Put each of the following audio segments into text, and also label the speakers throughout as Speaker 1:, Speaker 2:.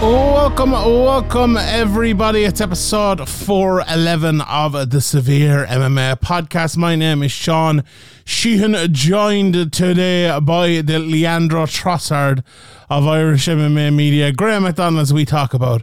Speaker 1: Welcome, welcome everybody. It's episode 411 of the Severe MMA podcast. My name is Sean Sheehan, joined today by the Leandro Trossard of Irish MMA Media, Graeme McDonald, as we talk about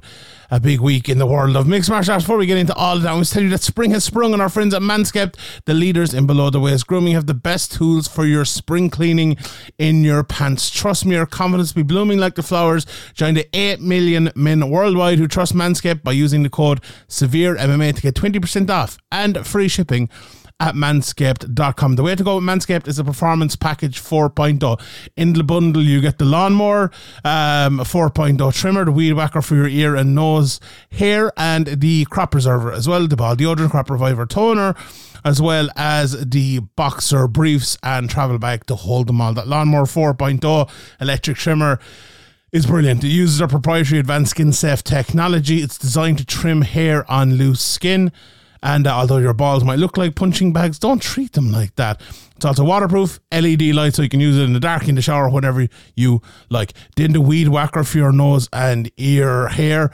Speaker 1: a big week in the world of mixed martial arts. Before we get into all of that, I want to tell you that spring has sprung and our friends at Manscaped, the leaders in below the waist grooming, have the best tools for your spring cleaning in your pants. Trust me, your confidence will be blooming like the flowers. Join the 8 million men worldwide who trust Manscaped by using the code SEVEREMMA to get 20% off and free shipping at manscaped.com. The way to go with Manscaped is a performance package 4.0. In the bundle, you get the lawnmower, um, 4.0 trimmer, the weed whacker for your ear and nose hair, and the crop preserver as well, the ball deodorant, crop reviver toner, as well as the boxer briefs and travel bag to hold them all. That lawnmower 4.0 electric trimmer is brilliant. It uses our proprietary advanced skin safe technology. It's designed to trim hair on loose skin. And uh, although your balls might look like punching bags, don't treat them like that. It's also waterproof, LED light, so you can use it in the dark, in the shower, whenever you like. Then the weed whacker for your nose and ear hair.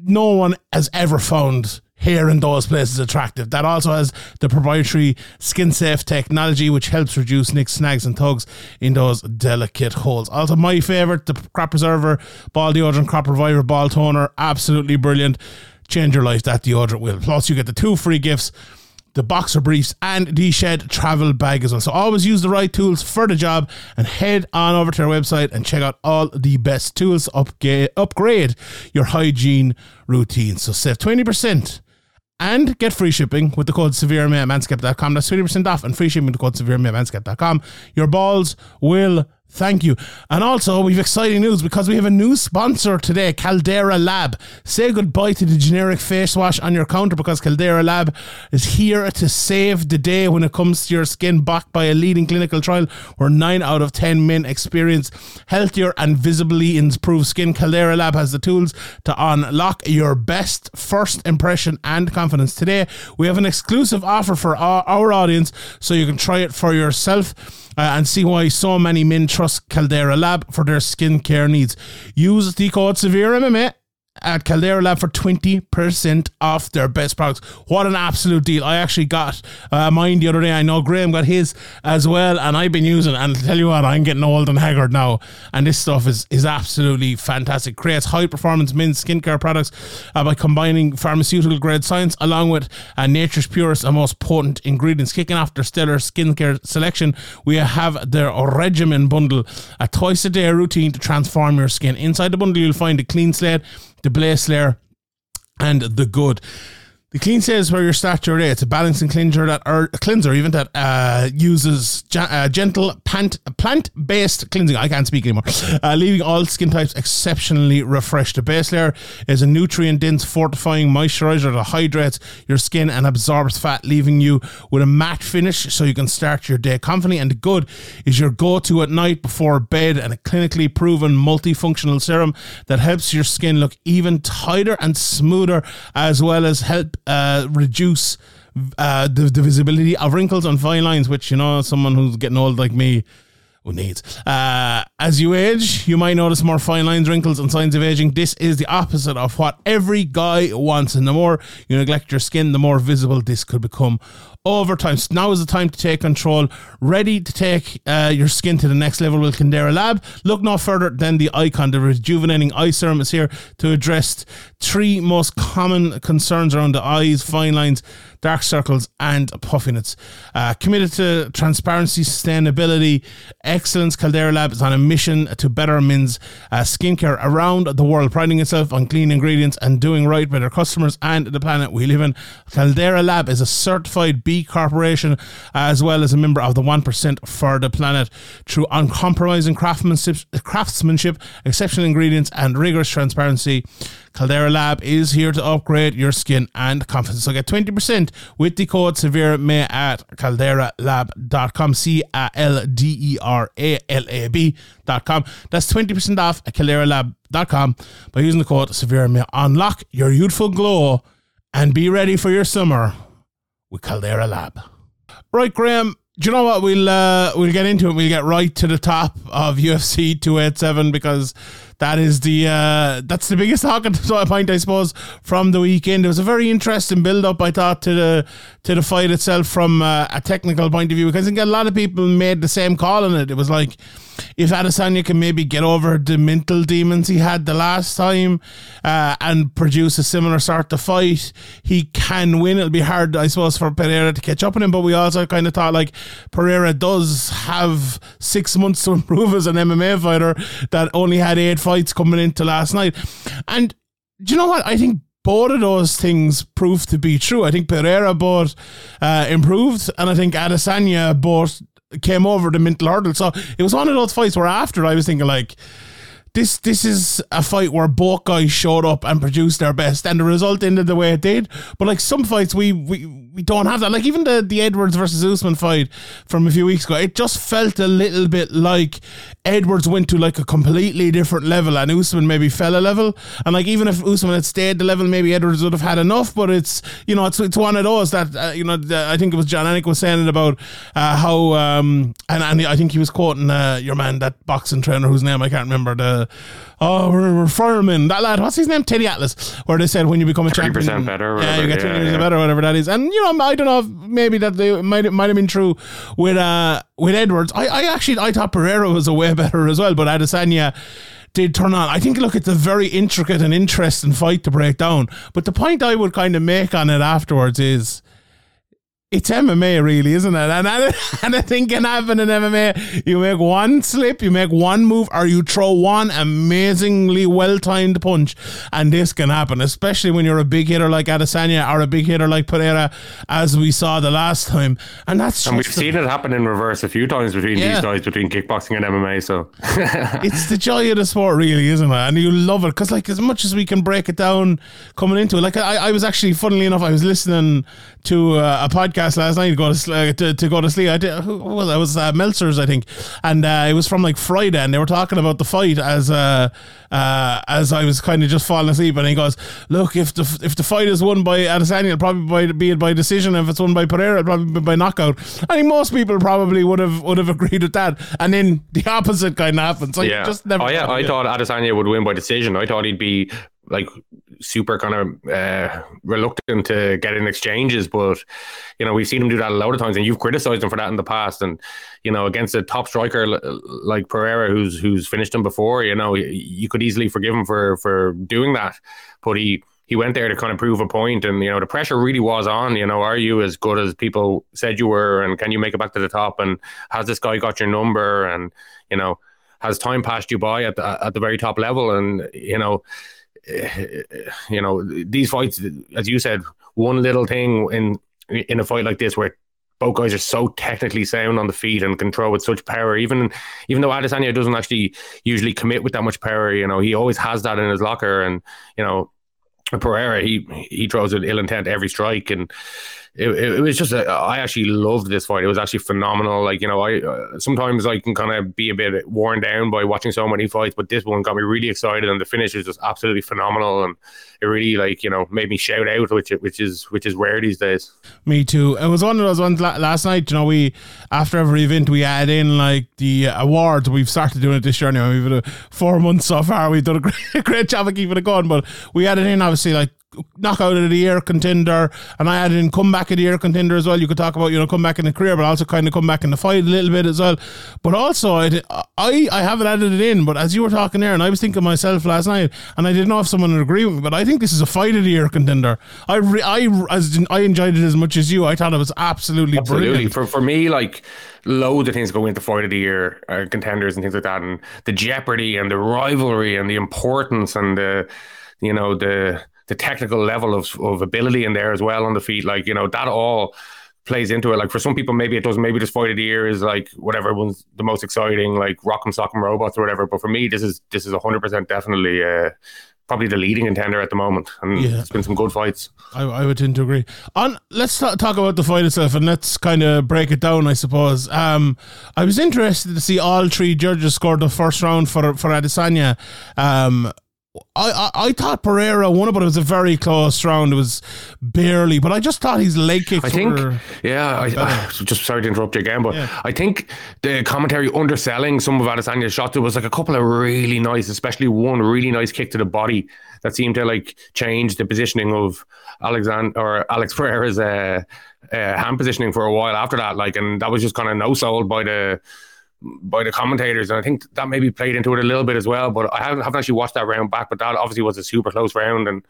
Speaker 1: No one has ever found hair in those places attractive. That also has the proprietary skin safe technology, which helps reduce nicks, snags, and tugs in those delicate holes. Also, my favorite, the crop preserver, ball deodorant, crop reviver, ball toner, absolutely brilliant change your life that deodorant will. Plus, you get the two free gifts the boxer briefs and the shed travel bag as well. So always use the right tools for the job and head on over to our website and check out all the best tools upga- upgrade your hygiene routine. So save 20% and get free shipping with the code SevereMA at manscaped.com. That's 20% off and free shipping with the code SevereMA at manscaped.com. Your balls will Thank you. And also, we've exciting news because we have a new sponsor today, Caldera Lab. Say goodbye to the generic face wash on your counter because Caldera Lab is here to save the day when it comes to your skin, backed by a leading clinical trial where 9 out of 10 men experience healthier and visibly improved skin. Caldera Lab has the tools to unlock your best first impression and confidence. Today, we have an exclusive offer for our, our audience so you can try it for yourself uh, and see why so many men trust Caldera Lab for their skincare needs. Use the code SEVEREMMA at Caldera Lab for 20% off their best products. What an absolute deal. I actually got uh, mine the other day. I know Graeme got his as well, and I've been using it. And I'll tell you what, I'm getting old and haggard now. And this stuff is, is absolutely fantastic. Creates high performance men's skincare products uh, by combining pharmaceutical grade science along with uh, nature's purest and most potent ingredients. Kicking off their stellar skincare selection, we have their regimen bundle, a twice a day routine to transform your skin. Inside the bundle, you'll find a clean slate the Base Layer, and the Good. The clean says where your start your day. It's a balancing cleanser that a cleanser even that uh, uses uh, gentle plant plant based cleansing. I can't speak anymore. Uh, leaving all skin types exceptionally refreshed. The base layer is a nutrient dense fortifying moisturizer that hydrates your skin and absorbs fat, leaving you with a matte finish so you can start your day confidently. And the good is your go to at night before bed and a clinically proven multifunctional serum that helps your skin look even tighter and smoother as well as help uh, reduce uh, the, the visibility of wrinkles and fine lines, which, you know, someone who's getting old like me who needs. Uh, as you age, you might notice more fine lines, wrinkles, and signs of aging. This is the opposite of what every guy wants. And the more you neglect your skin, the more visible this could become over time. So now is the time to take control. Ready to take uh, your skin to the next level with Caldera Lab. Look no further than the icon. The rejuvenating eye serum is here to address three most common concerns around the eyes, fine lines, dark circles, and puffiness. Uh, committed to transparency, sustainability, excellence, Caldera Lab is on a mission to better men's uh, skincare around the world, priding itself on clean ingredients and doing right by their customers and the planet we live in. Caldera Lab is a certified B corporation as well as a member of the 1% for the planet through uncompromising craftsmanship, craftsmanship exceptional ingredients, and rigorous transparency. Caldera Lab is here to upgrade your skin and confidence. So get 20% with the code Severe May at calderalab.com. C A L D E R A L A B.com. That's 20% off at calderalab.com by using the code Severe May. Unlock your youthful glow and be ready for your summer with Caldera Lab. Right, Graeme. Do you know what? We'll uh, we'll get into it. We'll get right to the top of UFC 287 because that is the uh, that's the biggest talking point, I suppose, from the weekend. It was a very interesting build up, I thought, to the to the fight itself from uh, a technical point of view. Because I think a lot of people made the same call on it. It was like if Adesanya can maybe get over the mental demons he had the last time uh, and produce a similar sort of fight, he can win. It'll be hard, I suppose, for Pereira to catch up on him. But we also kind of thought like Pereira does have six months to improve as an MMA fighter that only had eight fights coming into last night. And do you know what? I think both of those things proved to be true. I think Pereira both uh, improved, and I think Adesanya both came over the mental hurdle. So it was one of those fights where after I was thinking like. This this is a fight where both guys showed up and produced their best, and the result ended the way it did. But like some fights, we we, we don't have that. Like even the the Edwards versus Usman fight from a few weeks ago, it just felt a little bit like Edwards went to like a completely different level, and Usman maybe fell a level. And like even if Usman had stayed the level, maybe Edwards would have had enough. But it's you know it's it's one of those that uh, you know the, I think it was Jon Anik was saying it about uh, how um and and I think he was quoting uh, your man that boxing trainer whose name I can't remember the oh we're, we're fireman that lad what's his name Teddy Atlas where they said when you become a
Speaker 2: 30%
Speaker 1: champion
Speaker 2: better or
Speaker 1: yeah you
Speaker 2: whatever,
Speaker 1: get
Speaker 2: yeah,
Speaker 1: 20%
Speaker 2: yeah.
Speaker 1: better whatever that is and you know I don't know if maybe that they might might have been true with uh with Edwards I I actually I thought Pereira was a way better as well but Adesanya did turn on. I think look, it's a very intricate and interesting fight to break down. But the point I would kind of make on it afterwards is it's MMA, really, isn't it? And I, and I think can happen in MMA. You make one slip, you make one move, or you throw one amazingly well timed punch, and this can happen, especially when you're a big hitter like Adesanya or a big hitter like Pereira, as we saw the last time. And that's
Speaker 2: And we've
Speaker 1: the-
Speaker 2: seen it happen in reverse a few times between
Speaker 1: Yeah.
Speaker 2: these guys, between kickboxing and MMA. So
Speaker 1: it's the joy of the sport, really, isn't it? And you love it because, like, as much as we can break it down coming into it, like, I, I was actually, funnily enough, I was listening to uh, a podcast last night to go to, uh, to, to go to sleep. I did, who, well, that was uh, Meltzer's, I think, and uh, it was from like Friday, and they were talking about the fight as uh, uh, as I was kind of just falling asleep, and he goes, "Look, if the if the fight is won by Adesanya, it'll probably by, be it by decision. If it's won by Pereira, it'll probably be by knockout." I think most people probably would have would have agreed with that, and then the opposite kind of happened. So
Speaker 2: yeah,
Speaker 1: just never.
Speaker 2: oh yeah, I
Speaker 1: it.
Speaker 2: thought Adesanya would win by decision. I thought he'd be like super kind of uh, reluctant to get in exchanges, but you know we've seen him do that a lot of times, and you've criticized him for that in the past. And you know against a top striker like Pereira, who's who's finished him before, you know you, could easily forgive him for for doing that, but he. He went there to kind of prove a point, and you know the pressure really was on. You know, are you as good as people said you were, and can you make it back to the top? And has this guy got your number? And you know, has time passed you by at the at the very top level? And you know, you know these fights, as you said, one little thing in in a fight like this where both guys are so technically sound on the feet and control with such power. Even even though Adesanya doesn't actually usually commit with that much power, you know, he always has that in his locker. And you know, Pereira, he he throws with ill intent every strike, and it, it, was just a, I actually loved this fight. It was actually phenomenal. Like you know, I uh, sometimes I can kind of be a bit worn down by watching so many fights, but this one got me really excited, and the finish is just absolutely phenomenal, and it really like you know made me shout out, which which is which is rare these days.
Speaker 1: Me too. It was one of those ones la- last night. You know, we after every event we add in like the uh, awards. We've started doing it this year. Anyway, we've done four months so far. We've done a great, great job of keeping it going. But we added in obviously like knockout of the year contender, and I added in comeback of the year contender as well. You could talk about you know comeback in the career, but also kind of come back in the fight a little bit as well. But also, I I, I haven't added it in, but as you were talking there, and I was thinking myself last night, and I didn't know if someone would agree with me, but I think this is a fight of the year contender. I re, I as I enjoyed it as much as you. I thought it was absolutely,
Speaker 2: Absolutely.
Speaker 1: brilliant.
Speaker 2: For for me, like loads of things go into fight of the year uh, contenders and things like that, and the jeopardy and the rivalry and the importance and the you know the the technical level of of ability in there as well on the feet. Like you know that all plays into it. Like for some people, maybe it doesn't. Maybe this fight of the year is like whatever one's the most exciting, like Rock'em Sock'em Robots or whatever. But for me, this is this is hundred percent definitely. Uh, Probably the leading contender at the moment, and
Speaker 1: Yeah.
Speaker 2: it's been some good fights.
Speaker 1: I, I would tend to agree. On let's ta- talk about the fight itself and let's kind of break it down. I suppose. Um, I was interested to see all three judges score the first round for for Adesanya. Um, I, I I thought Pereira won it, but it was a very close round. It was barely, but I just thought his leg kicks
Speaker 2: I think, yeah, I, I, just sorry to interrupt you again, but
Speaker 1: Yeah.
Speaker 2: I think the commentary underselling some of Adesanya's shots. There was like a couple of really nice, especially one really nice kick to the body that seemed to like change the positioning of Alexander or Alex Pereira's uh, uh, hand positioning for a while after that. Like, and that was just kind of no sold by the by the commentators, and I think that maybe played into it a little bit as well. But I haven't, haven't actually watched that round back. But that obviously was a super close round, and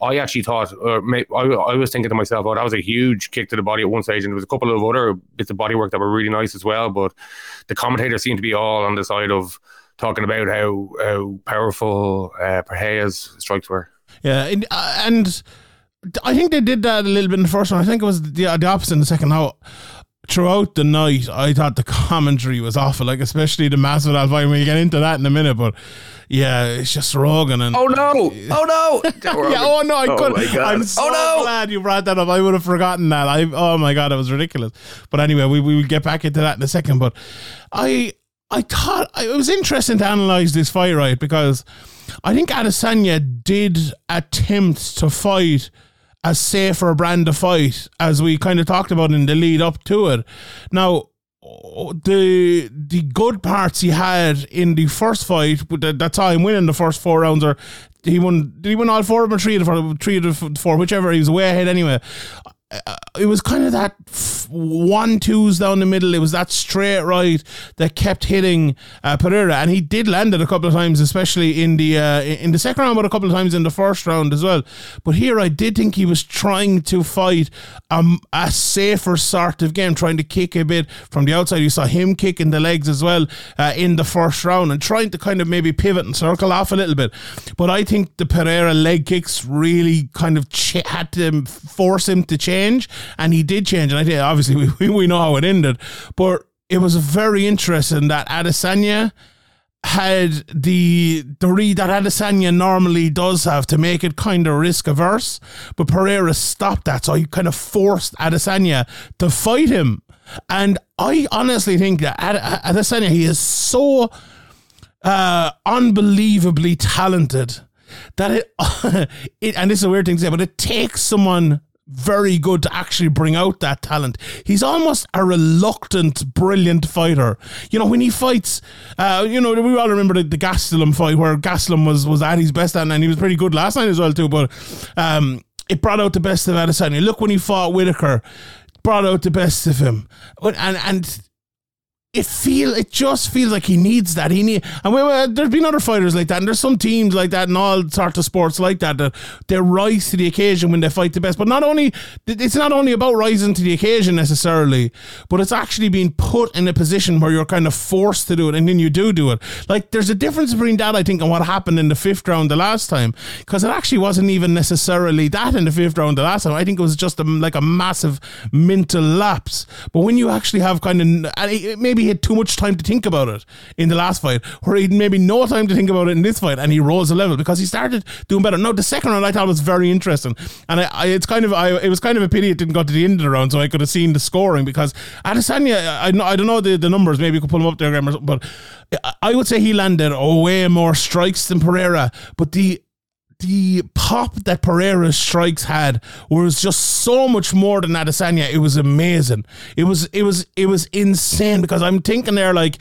Speaker 2: I actually thought, or may, I, I was thinking to myself, oh, that was a huge kick to the body at one stage, and there was a couple of other bits of body work that were really nice as well. But the commentators seemed to be all on the side of talking about how how powerful uh, Pereira's strikes were.
Speaker 1: Yeah, and, uh, and I think they did that a little bit in the first one. I think it was the, the opposite in the second. How throughout the night, I thought the commentary was awful, like especially the Masvidal fight. You get into that in a minute, but yeah, it's just Rogan and
Speaker 2: Oh no! Oh no!
Speaker 1: yeah, oh no, I
Speaker 2: Oh
Speaker 1: could.
Speaker 2: my God.
Speaker 1: I'm oh, so
Speaker 2: Oh, no.
Speaker 1: glad you brought that up. I would have forgotten that. I oh my god, it was ridiculous. But anyway, we we will get back into that in a second. But I I thought it was interesting to analyze this fight right because I think Adesanya did attempt to fight a safer a brand of fight as we kind of talked about in the lead up to it. Now the the good parts he had in the first fight, that, that's how winning the first four rounds, or he won. Did he win all four of them, or three of the three of the four, whichever. He was way ahead anyway. Uh, it was kind of that f- one twos down the middle. It was that straight right that kept hitting uh, Pereira, and he did land it a couple of times, especially in the uh, in the second round, but a couple of times in the first round as well. But here, I did think he was trying to fight um, a safer sort of game, trying to kick a bit from the outside. You saw him kicking the legs as well uh, in the first round, and trying to kind of maybe pivot and circle off a little bit. But I think the Pereira leg kicks really kind of ch- had to force him to change, and he did change. And I think obviously we, we know how it ended, but it was very interesting that Adesanya had the the read that Adesanya normally does have to make it kind of risk averse, but Pereira stopped that, so he kind of forced Adesanya to fight him. And I honestly think that Ad- Adesanya he is so uh, unbelievably talented that it, it and this is a weird thing to say, but it takes someone very good to actually bring out that talent. He's almost a reluctant, brilliant fighter. You know, when he fights, uh, you know, we all remember the, the Gastelum fight where Gastelum was, was at his best and, and he was pretty good last night as well too, but um, it brought out the best of Adesanya. Look when he fought Whitaker, brought out the best of him. And, and it feel it just feels like he needs that. He need and we, we, there's been other fighters like that, and there's some teams like that and all sorts of sports like that that they rise to the occasion when they fight the best. But not only it's not only about rising to the occasion necessarily, but it's actually being put in a position where you're kind of forced to do it, and then you do do it. Like there's a difference between that, I think, and what happened in the fifth round the last time, because it actually wasn't even necessarily that in the fifth round the last time. I think it was just a, like a massive mental lapse. But when you actually have kind of it, he had too much time to think about it in the last fight, where he had maybe no time to think about it in this fight, and he rose a level because he started doing better. No, the second round I thought was very interesting, and I, I it's kind of I it was kind of a pity it didn't go to the end of the round, so I could have seen the scoring because Adesanya, I I don't know the, the numbers, maybe you could pull them up there, but I would say he landed way more strikes than Pereira, but the the pop that Pereira's strikes had was just so much more than Adesanya. It was amazing. It was it was it was insane because I'm thinking there like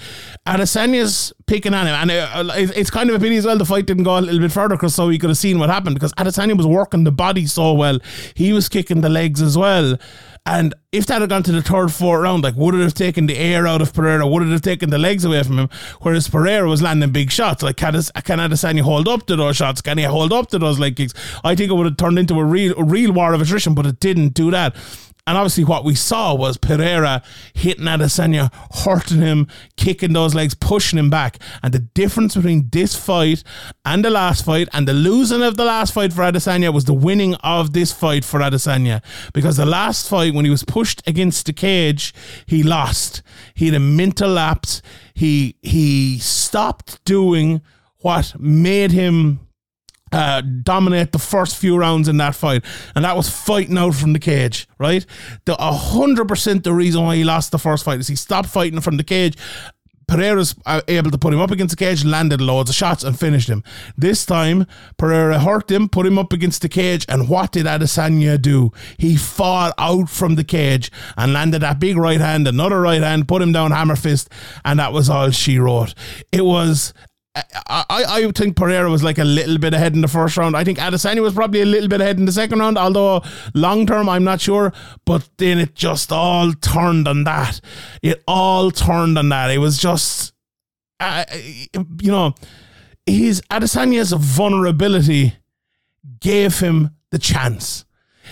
Speaker 1: Adesanya's picking on him, and uh, it, it's kind of a pity as well the fight didn't go a little bit further because so we could have seen what happened because Adesanya was working the body so well. He was kicking the legs as well. And if that had gone to the third, fourth round, like would it have taken the air out of Pereira? Would it have taken the legs away from him? Whereas Pereira was landing big shots. Like can, can Adesanya hold up to those shots? Can he hold up to those leg kicks? I think it would have turned into a real, a real war of attrition, but it didn't do that. And obviously, what we saw was Pereira hitting Adesanya, hurting him, kicking those legs, pushing him back. And the difference between this fight and the last fight and the losing of the last fight for Adesanya was the winning of this fight for Adesanya. Because the last fight, when he was pushed against the cage, he lost. He had a mental lapse. He he stopped doing what made him uh, dominate the first few rounds in that fight, and that was fighting out from the cage. Right, the hundred percent the reason why he lost the first fight is he stopped fighting from the cage. Pereira's uh, able to put him up against the cage, landed loads of shots, and finished him. This time, Pereira hurt him, put him up against the cage, and what did Adesanya do? He fought out from the cage and landed that big right hand, another right hand, put him down hammer fist, and that was all she wrote. It was I, I I think Pereira was like a little bit ahead in the first round. I think Adesanya was probably a little bit ahead in the second round, although long term I'm not sure. But then it just all turned on that. It all turned on that. It was just, uh, you know, his Adesanya's vulnerability gave him the chance.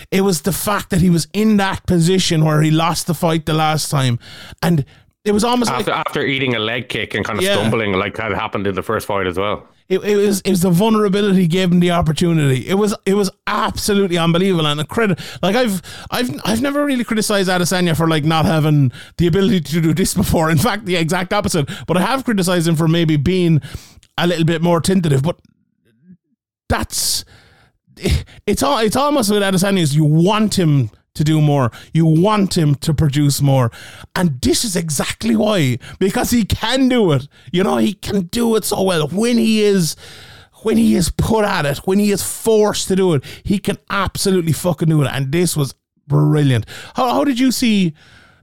Speaker 1: It was the fact that he was in that position where he lost the fight the last time, and it was almost
Speaker 2: after,
Speaker 1: like
Speaker 2: after eating a leg kick and kind of
Speaker 1: Yeah.
Speaker 2: stumbling like had happened in the first fight as well.
Speaker 1: it, it was it was the vulnerability gave him the opportunity. It was it was absolutely unbelievable and a credit. Like I've I've I've never really criticized Adesanya for like not having the ability to do this before. In fact, the exact opposite. But I have criticized him for maybe being a little bit more tentative. But that's it's all it's almost with Adesanya is you want him to do more. You want him to produce more. And this is exactly why. Because he can do it. You know, he can do it so well. When he is when he is put at it, when he is forced to do it, he can absolutely fucking do it. And this was brilliant. How how did you see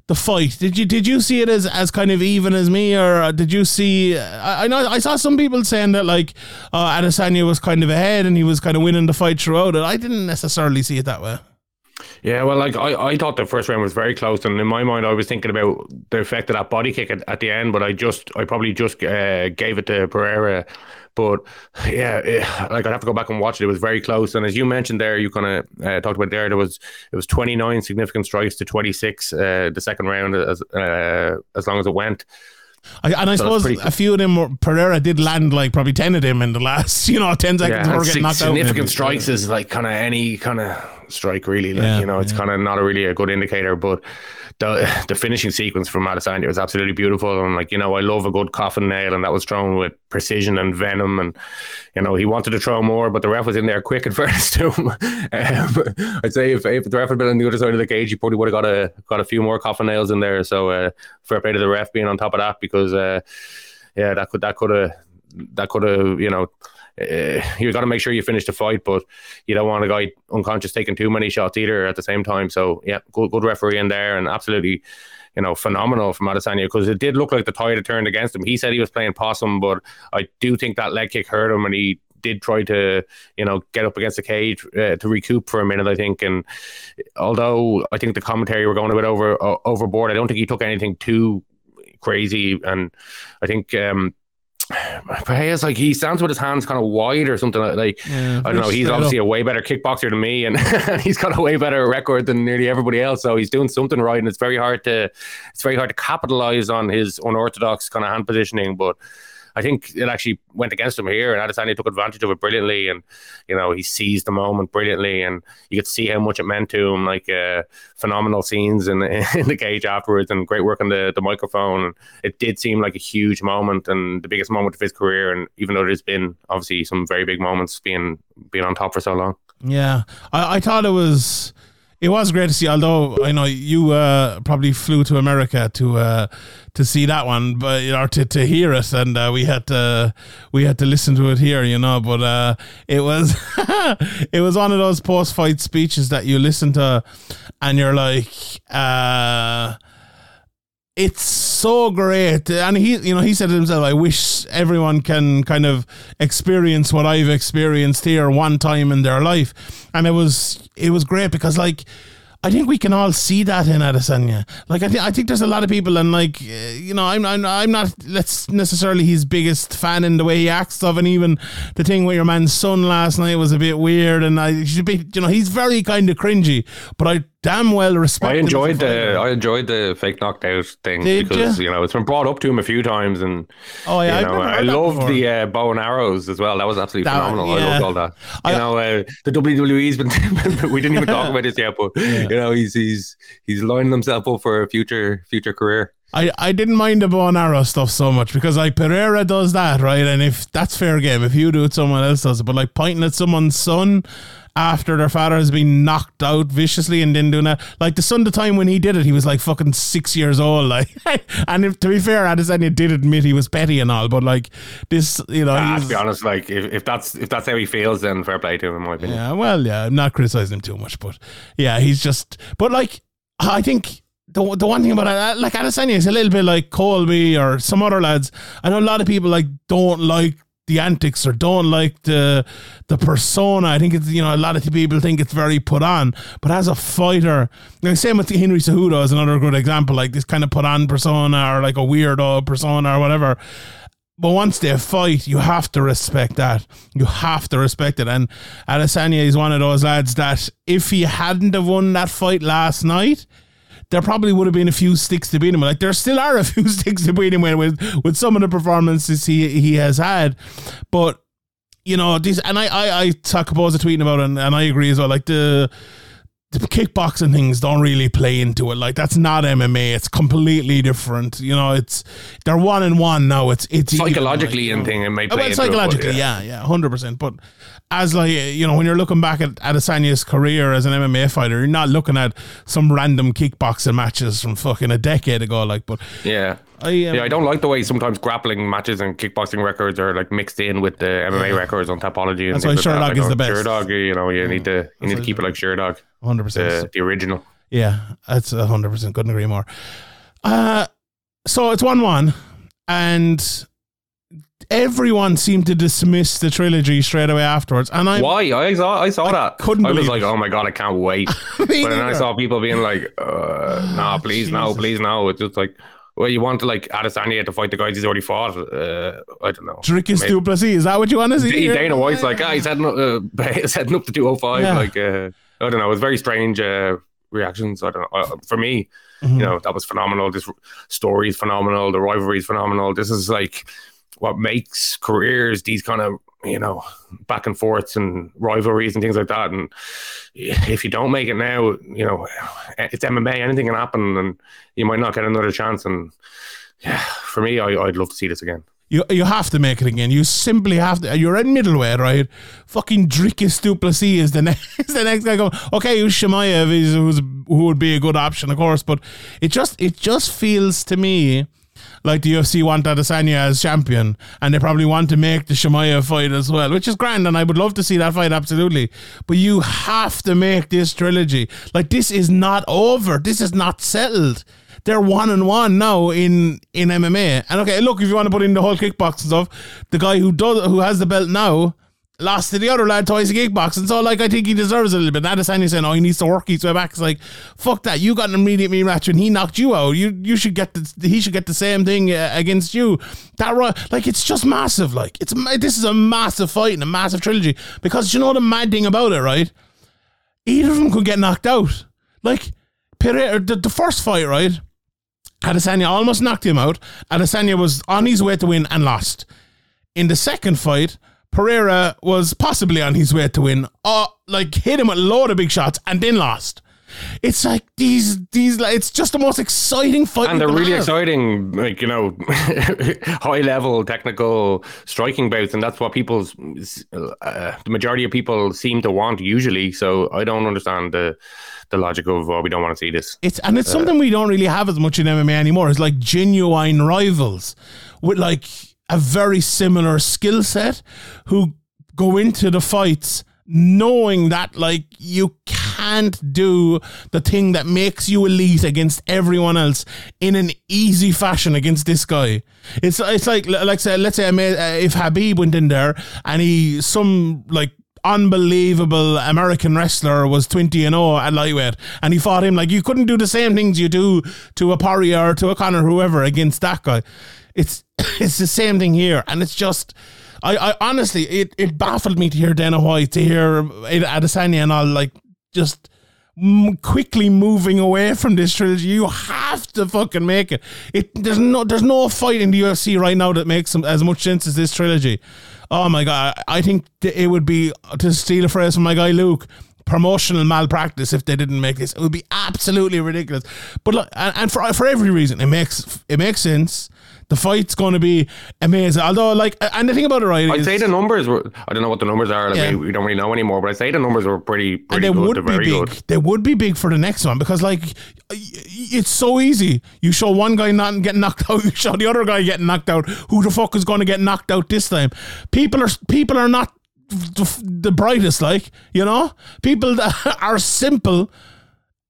Speaker 1: the fight? Did you did you see it as, as kind of even as me, or did you see? I, I know I saw some people saying that like uh, Adesanya was kind of ahead and he was kind of winning the fight throughout it. I didn't necessarily see it that way.
Speaker 2: Yeah, well, like I, I thought the first round was very close, and in my mind, I was thinking about the effect of that body kick at, at the end, but I just, I probably just uh, gave it to Pereira. But yeah, it, like I'd have to go back and watch it. It was very close, and as you mentioned there, you kind of uh, talked about there. There was it was twenty nine significant strikes to twenty six uh, the second round as uh, as long as it went.
Speaker 1: I, and I
Speaker 2: So
Speaker 1: suppose
Speaker 2: pretty-
Speaker 1: a few of them, were, Pereira did land like probably 10 of them in the last, you know, 10 seconds
Speaker 2: Yeah,
Speaker 1: before getting
Speaker 2: sig-
Speaker 1: knocked out.
Speaker 2: significant strikes is like kind of any kind of strike, really. Like
Speaker 1: Yeah,
Speaker 2: you know, it's
Speaker 1: yeah.
Speaker 2: kind of not a really a good indicator. But the the finishing sequence from Adesanya was absolutely beautiful, and like you know, I love a good coffin nail, and that was thrown with precision and venom, and you know, he wanted to throw more, but the ref was in there quick. and fairness to him, um, I'd say if, if the ref had been on the other side of the cage, he probably would have got a got a few more coffin nails in there. So uh, fair play to the ref being on top of that because uh, yeah, that could that could have that could have you know uh, you got to make sure you finish the fight, but you don't want a guy unconscious taking too many shots either at the same time. So yeah, good good referee in there and absolutely. You know, phenomenal from Adesanya because it did look like the tide had turned against him. He said he was playing possum, but I do think that leg kick hurt him, and he did try to, you know, get up against the cage uh, to recoup for a minute. I think, and although I think the commentary were going a bit over o- overboard, I don't think he took anything too crazy, and I think um, Pereira's like he stands with his hands kind of wide or something like.
Speaker 1: Yeah,
Speaker 2: I don't know. He's obviously
Speaker 1: up.
Speaker 2: a way better kickboxer than me, and he's got a way better record than nearly everybody else. So he's doing something right, and it's very hard to it's very hard to capitalize on his unorthodox kind of hand positioning. But I think it actually went against him here, and Adesanya took advantage of it brilliantly, and you know he seized the moment brilliantly, and you could see how much it meant to him. Like uh, phenomenal scenes in the, in the cage afterwards, and great work on the the microphone. It did seem like a huge moment and the biggest moment of his career. And even though there's been obviously some very big moments being being on top for so long.
Speaker 1: Yeah, I, I thought it was It was great to see. Although I know you uh, probably flew to America to uh, to see that one, but or to, to hear it, and uh, we had to we had to listen to it here, you know. But uh, it was it was one of those post fight speeches that you listen to, and you're like. It's so great. And he you know he said to himself i wish everyone can kind of experience what i've experienced here one time in their life. And it was it was great because like I think we can all see that in Adesanya. Like I think I think there's a lot of people, and like uh, you know, I'm I'm I'm not let's necessarily his biggest fan in the way he acts of, and even the thing with your man's son last night was a bit weird, and I should be you know he's very kind of cringy, but I damn well respect.
Speaker 2: I
Speaker 1: him as a
Speaker 2: enjoyed the. I enjoyed the fake knocked out thing
Speaker 1: Did
Speaker 2: because
Speaker 1: ya?
Speaker 2: you know it's been brought up to him a few times and
Speaker 1: Oh yeah,
Speaker 2: you know, I loved the uh, bow and arrows as well. That was absolutely
Speaker 1: That-
Speaker 2: phenomenal.
Speaker 1: yeah.
Speaker 2: I loved all that.
Speaker 1: I-
Speaker 2: You know, uh, the WWE's been we didn't even talk about this yet, but you know he's he's he's lining himself up for a future future career.
Speaker 1: I, I didn't mind the bow and arrow stuff so much because like Pereira does that, right? And if that's fair game, if you do it, someone else does it. But like pointing at someone's son after their father has been knocked out viciously and then doing that, like the son, the time when he did it, he was like fucking six years old, like. and if, to be fair, Adesanya did admit he was petty and all, but like this, you know,
Speaker 2: to be honest, like if, if that's if that's how he feels, then fair play to him. In my opinion.
Speaker 1: Yeah, well, yeah, I'm not criticizing him too much, but yeah, he's just. But like, I think the the one thing about it, like Adesanya is a little bit like Colby or some other lads. I know a lot of people like don't like the antics or don't like the the persona. I think it's you know a lot of people think it's very put on, but as a fighter, like same with Henry Cejudo is another good example. Like this kind of put on persona or like a weirdo persona or whatever. But once they fight, you have to respect that. You have to respect it. And Adesanya is one of those lads that if he hadn't have won that fight last night, there probably would have been a few sticks to beat him. Like there still are a few sticks to beat him with with, some of the performances he he has had. But you know, these and I I, I saw Capoza tweeting about it and, and I agree as well. Like the the kickboxing things don't really play into it. Like that's not MMA. It's completely different. You know, it's they're one and one now. It's it's even,
Speaker 2: Psychologically
Speaker 1: like,
Speaker 2: and thing, it may
Speaker 1: Oh,
Speaker 2: play
Speaker 1: well,
Speaker 2: into it,
Speaker 1: psychologically, yeah, yeah, hundred percent. But as like you know, when you're looking back at Adesanya's career as an MMA fighter, you're not looking at some random kickboxing matches from fucking a decade ago. Like, but
Speaker 2: Yeah.
Speaker 1: I, um,
Speaker 2: yeah, I don't like the way sometimes grappling matches and kickboxing records are like mixed in with the MMA records on Tapology. And
Speaker 1: That's why
Speaker 2: like
Speaker 1: Sherdog.
Speaker 2: Like,
Speaker 1: is
Speaker 2: oh,
Speaker 1: the best.
Speaker 2: Sherdog, you know, you need to you need to keep it like Sherdog,
Speaker 1: hundred percent.
Speaker 2: the, original.
Speaker 1: Yeah, that's a hundred percent. Couldn't agree more. Uh so it's one one, and everyone seemed to dismiss the trilogy straight away afterwards. And I
Speaker 2: Why? I saw I saw that.
Speaker 1: couldn't
Speaker 2: I was like,
Speaker 1: it.
Speaker 2: oh my god, I can't wait. But then I saw people being like, uh, nah, please no, please no. It's just like, well, you want to like Adesanya to fight the guys he's already fought? Uh, I don't know.
Speaker 1: Dricus
Speaker 2: Du
Speaker 1: Plessis, is that what you want to see? here?
Speaker 2: Dana White's like, ah, he's heading up, uh, he's heading up to 205.
Speaker 1: Yeah.
Speaker 2: Like, uh, I don't know. It was very strange uh, reactions. I don't know. Uh, for me,
Speaker 1: Mhm.
Speaker 2: you know, that was phenomenal. This story is phenomenal. The rivalry is phenomenal. This is like what makes careers, these kind of, you know, back and forths and rivalries and things like that. And if you don't make it now, you know, it's MMA, anything can happen and you might not get another chance. And yeah, for me, I, I'd love to see this again.
Speaker 1: You you have to make it again. You simply have to. You're in middleweight, right? Fucking Dricus Du Plessis is the next is the next guy. Going okay, Chimaev is who's who would be a good option, of course. But it just it just feels to me like the UFC want Adesanya as champion, and they probably want to make the Chimaev fight as well, which is grand, and I would love to see that fight absolutely. But you have to make this trilogy. Like this is not over. This is not settled. They're one and one now in in MMA. And okay, look, if you want to put in the whole kickboxing stuff, the guy who does who has the belt now lost to the other lad twice in kickboxing. So like I think he deserves a little bit. Adesanya saying, "Oh, he needs to work his way back." It's like, fuck that. You got an immediate rematch and he knocked you out. You you should get the he should get the same thing uh, against you. That ri- like it's just massive. Like it's this is a massive fight and a massive trilogy because you know the mad thing about it, right? Either of them could get knocked out. Like Pereira, the, the first fight, right? Adesanya almost knocked him out. Adesanya was on his way to win and lost. In the second fight, Pereira was possibly on his way to win. Uh, like hit him with a load of big shots and then lost. It's like these these like it's just the most exciting fight.
Speaker 2: and they're really
Speaker 1: have.
Speaker 2: exciting, like you know, high level technical striking bouts, and that's what people's uh, the majority of people seem to want usually. So I don't understand the the logic of oh we don't want to see this.
Speaker 1: It's and it's something we don't really have as much in MMA anymore. It's like genuine rivals with like a very similar skill set who go into the fights knowing that like you can't do the thing that makes you elite against everyone else in an easy fashion against this guy. It's it's like like say let's say uh, if Khabib went in there and he some like unbelievable American wrestler was 20 and 0 at lightweight and he fought him like you couldn't do the same things you do to a Poirier or to a Conor whoever against that guy it's it's the same thing here and it's just I, I honestly it, it baffled me to hear Dana White to hear Adesanya and all like just quickly moving away from this trilogy. You have to fucking make it. It there's no there's no fight in the UFC right now that makes as much sense as this trilogy. Oh my god, I think it would be to steal a phrase from my guy Luke. Promotional malpractice if they didn't make this. It would be absolutely ridiculous. But look, and, and for for every reason, it makes it makes sense. The fight's going to be amazing. Although, like, and the thing about it, right?
Speaker 2: I'd
Speaker 1: is-
Speaker 2: say the numbers were. I don't know what the numbers are. Like
Speaker 1: Yeah.
Speaker 2: we, we don't really know anymore. But I'd say the numbers were pretty,
Speaker 1: and
Speaker 2: pretty
Speaker 1: they
Speaker 2: good.
Speaker 1: would be big.
Speaker 2: good.
Speaker 1: They would be big for the next one because, like, it's so easy. You show one guy not getting knocked out, you show the other guy getting knocked out. Who the fuck is going to get knocked out this time? People are people are not the, the brightest, like you know. People that are simple.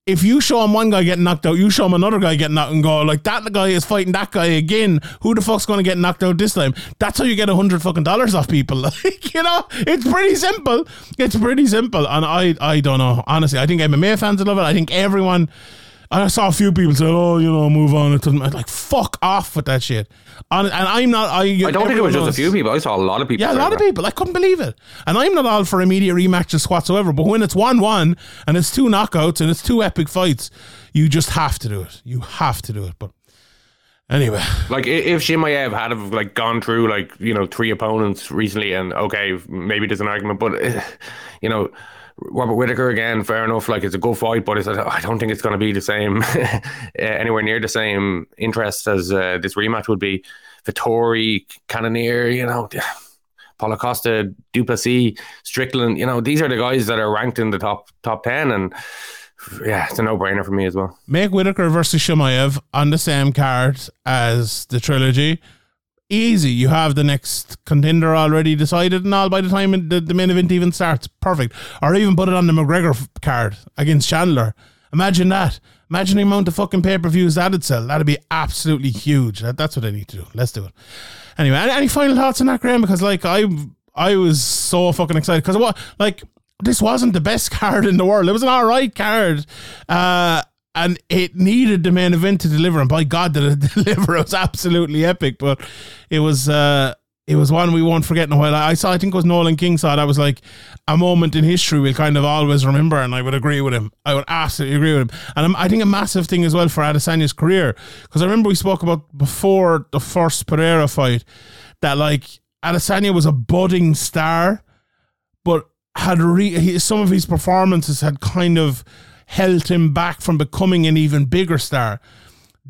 Speaker 1: If you show him one guy getting knocked out, you show him another guy getting knocked and go like that guy is fighting that guy again. Who the fuck's going to get knocked out this time? That's how you get a hundred fucking dollars off people. Like you know, it's pretty simple. It's pretty simple, and I I don't know. Honestly, I think MMA fans love it. I think everyone. I saw a few people say, "Oh, you know, move on." It doesn't. I'm like, fuck off with that shit. And, and I'm not. I,
Speaker 2: I don't think it was just a few people. I saw a lot of people.
Speaker 1: yeah, a lot of
Speaker 2: that.
Speaker 1: people. I couldn't believe it. And I'm not all for immediate rematches whatsoever. But when it's 1 1 and it's two knockouts and it's two epic fights, you just have to do it. You have to do it. But anyway,
Speaker 2: Like if Chimaev had have like gone through like you know three opponents recently, and okay, maybe there's an argument, but you know. Robert Whitaker again, fair enough. Like it's a good fight, but it's, I don't think it's going to be the same, uh, anywhere near the same interest as uh, this rematch would be. Vettori, Cannonier, you know, Paulo Costa, Du Plessis, Strickland. You know, these are the guys that are ranked in the top top ten, and yeah, it's a no brainer for me as well.
Speaker 1: make Whitaker versus Chimaev on the same card as the trilogy. Easy. You have the next contender already decided and all by the time the, the main event even starts. Perfect. Or even put it on the McGregor card against Chandler. Imagine that. Imagine the amount of fucking pay per views that'd sell. That'd be absolutely huge. That, that's what I need to do. Let's do it. Anyway, any, any final thoughts on that, Graeme? Because like I, I was so fucking excited because what like this wasn't the best card in the world. It was an alright card, uh, and it needed the main event to deliver. And by God, did it deliver? It was absolutely epic. But it was. Uh, it was one we won't forget in a while. I saw, I think it was Nolan King saw that was like a moment in history we'll kind of always remember, and I would agree with him. I would absolutely agree with him. And I'm, I think a massive thing as well for Adesanya's career, because I remember we spoke about before the first Pereira fight that like Adesanya was a budding star, but had re- he, some of his performances had kind of held him back from becoming an even bigger star.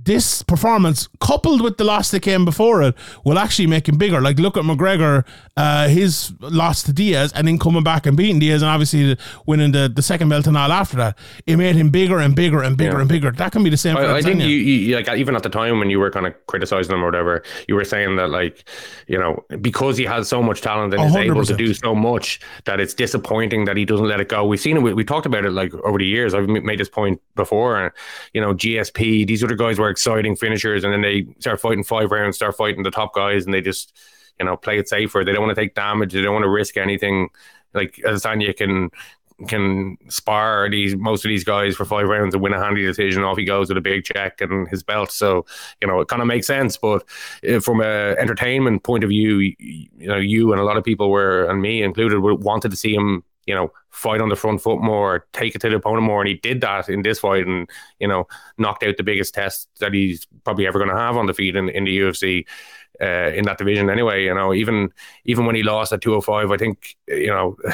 Speaker 1: This performance, coupled with the loss that came before it, will actually make him bigger. Like, look at McGregor, uh, his loss to Diaz, and then coming back and beating Diaz, and obviously winning the, the second belt and all after that. It made him bigger and bigger and bigger
Speaker 2: Yeah.
Speaker 1: and bigger. That can be the same for
Speaker 2: I, I think you, you like even at the time when you were kind of criticizing him or whatever, you were saying that like you know because he has so much talent and
Speaker 1: A
Speaker 2: is able to do so much that it's disappointing that he doesn't let it go. We've seen it. We, we talked about it like over the years. I've made this point before. You know GSP, these other guys were exciting finishers, and then they start fighting five rounds, start fighting the top guys, and they just you know play it safer. They don't want to take damage. They don't want to risk anything. Like Adesanya can can spar these most of these guys for five rounds and win a handy decision. Off he goes with a big check and his belt. So you know it kind of makes sense. But uh, from a entertainment point of view, you, you know you and a lot of people were, and me included, wanted to see him. You know, fight on the front foot more, take it to the opponent more, and he did that in this fight, and you know, knocked out the biggest test that he's probably ever going to have on the feet in, in the UFC uh, in that division. Anyway, you know, even even when he lost at 205, I think you know,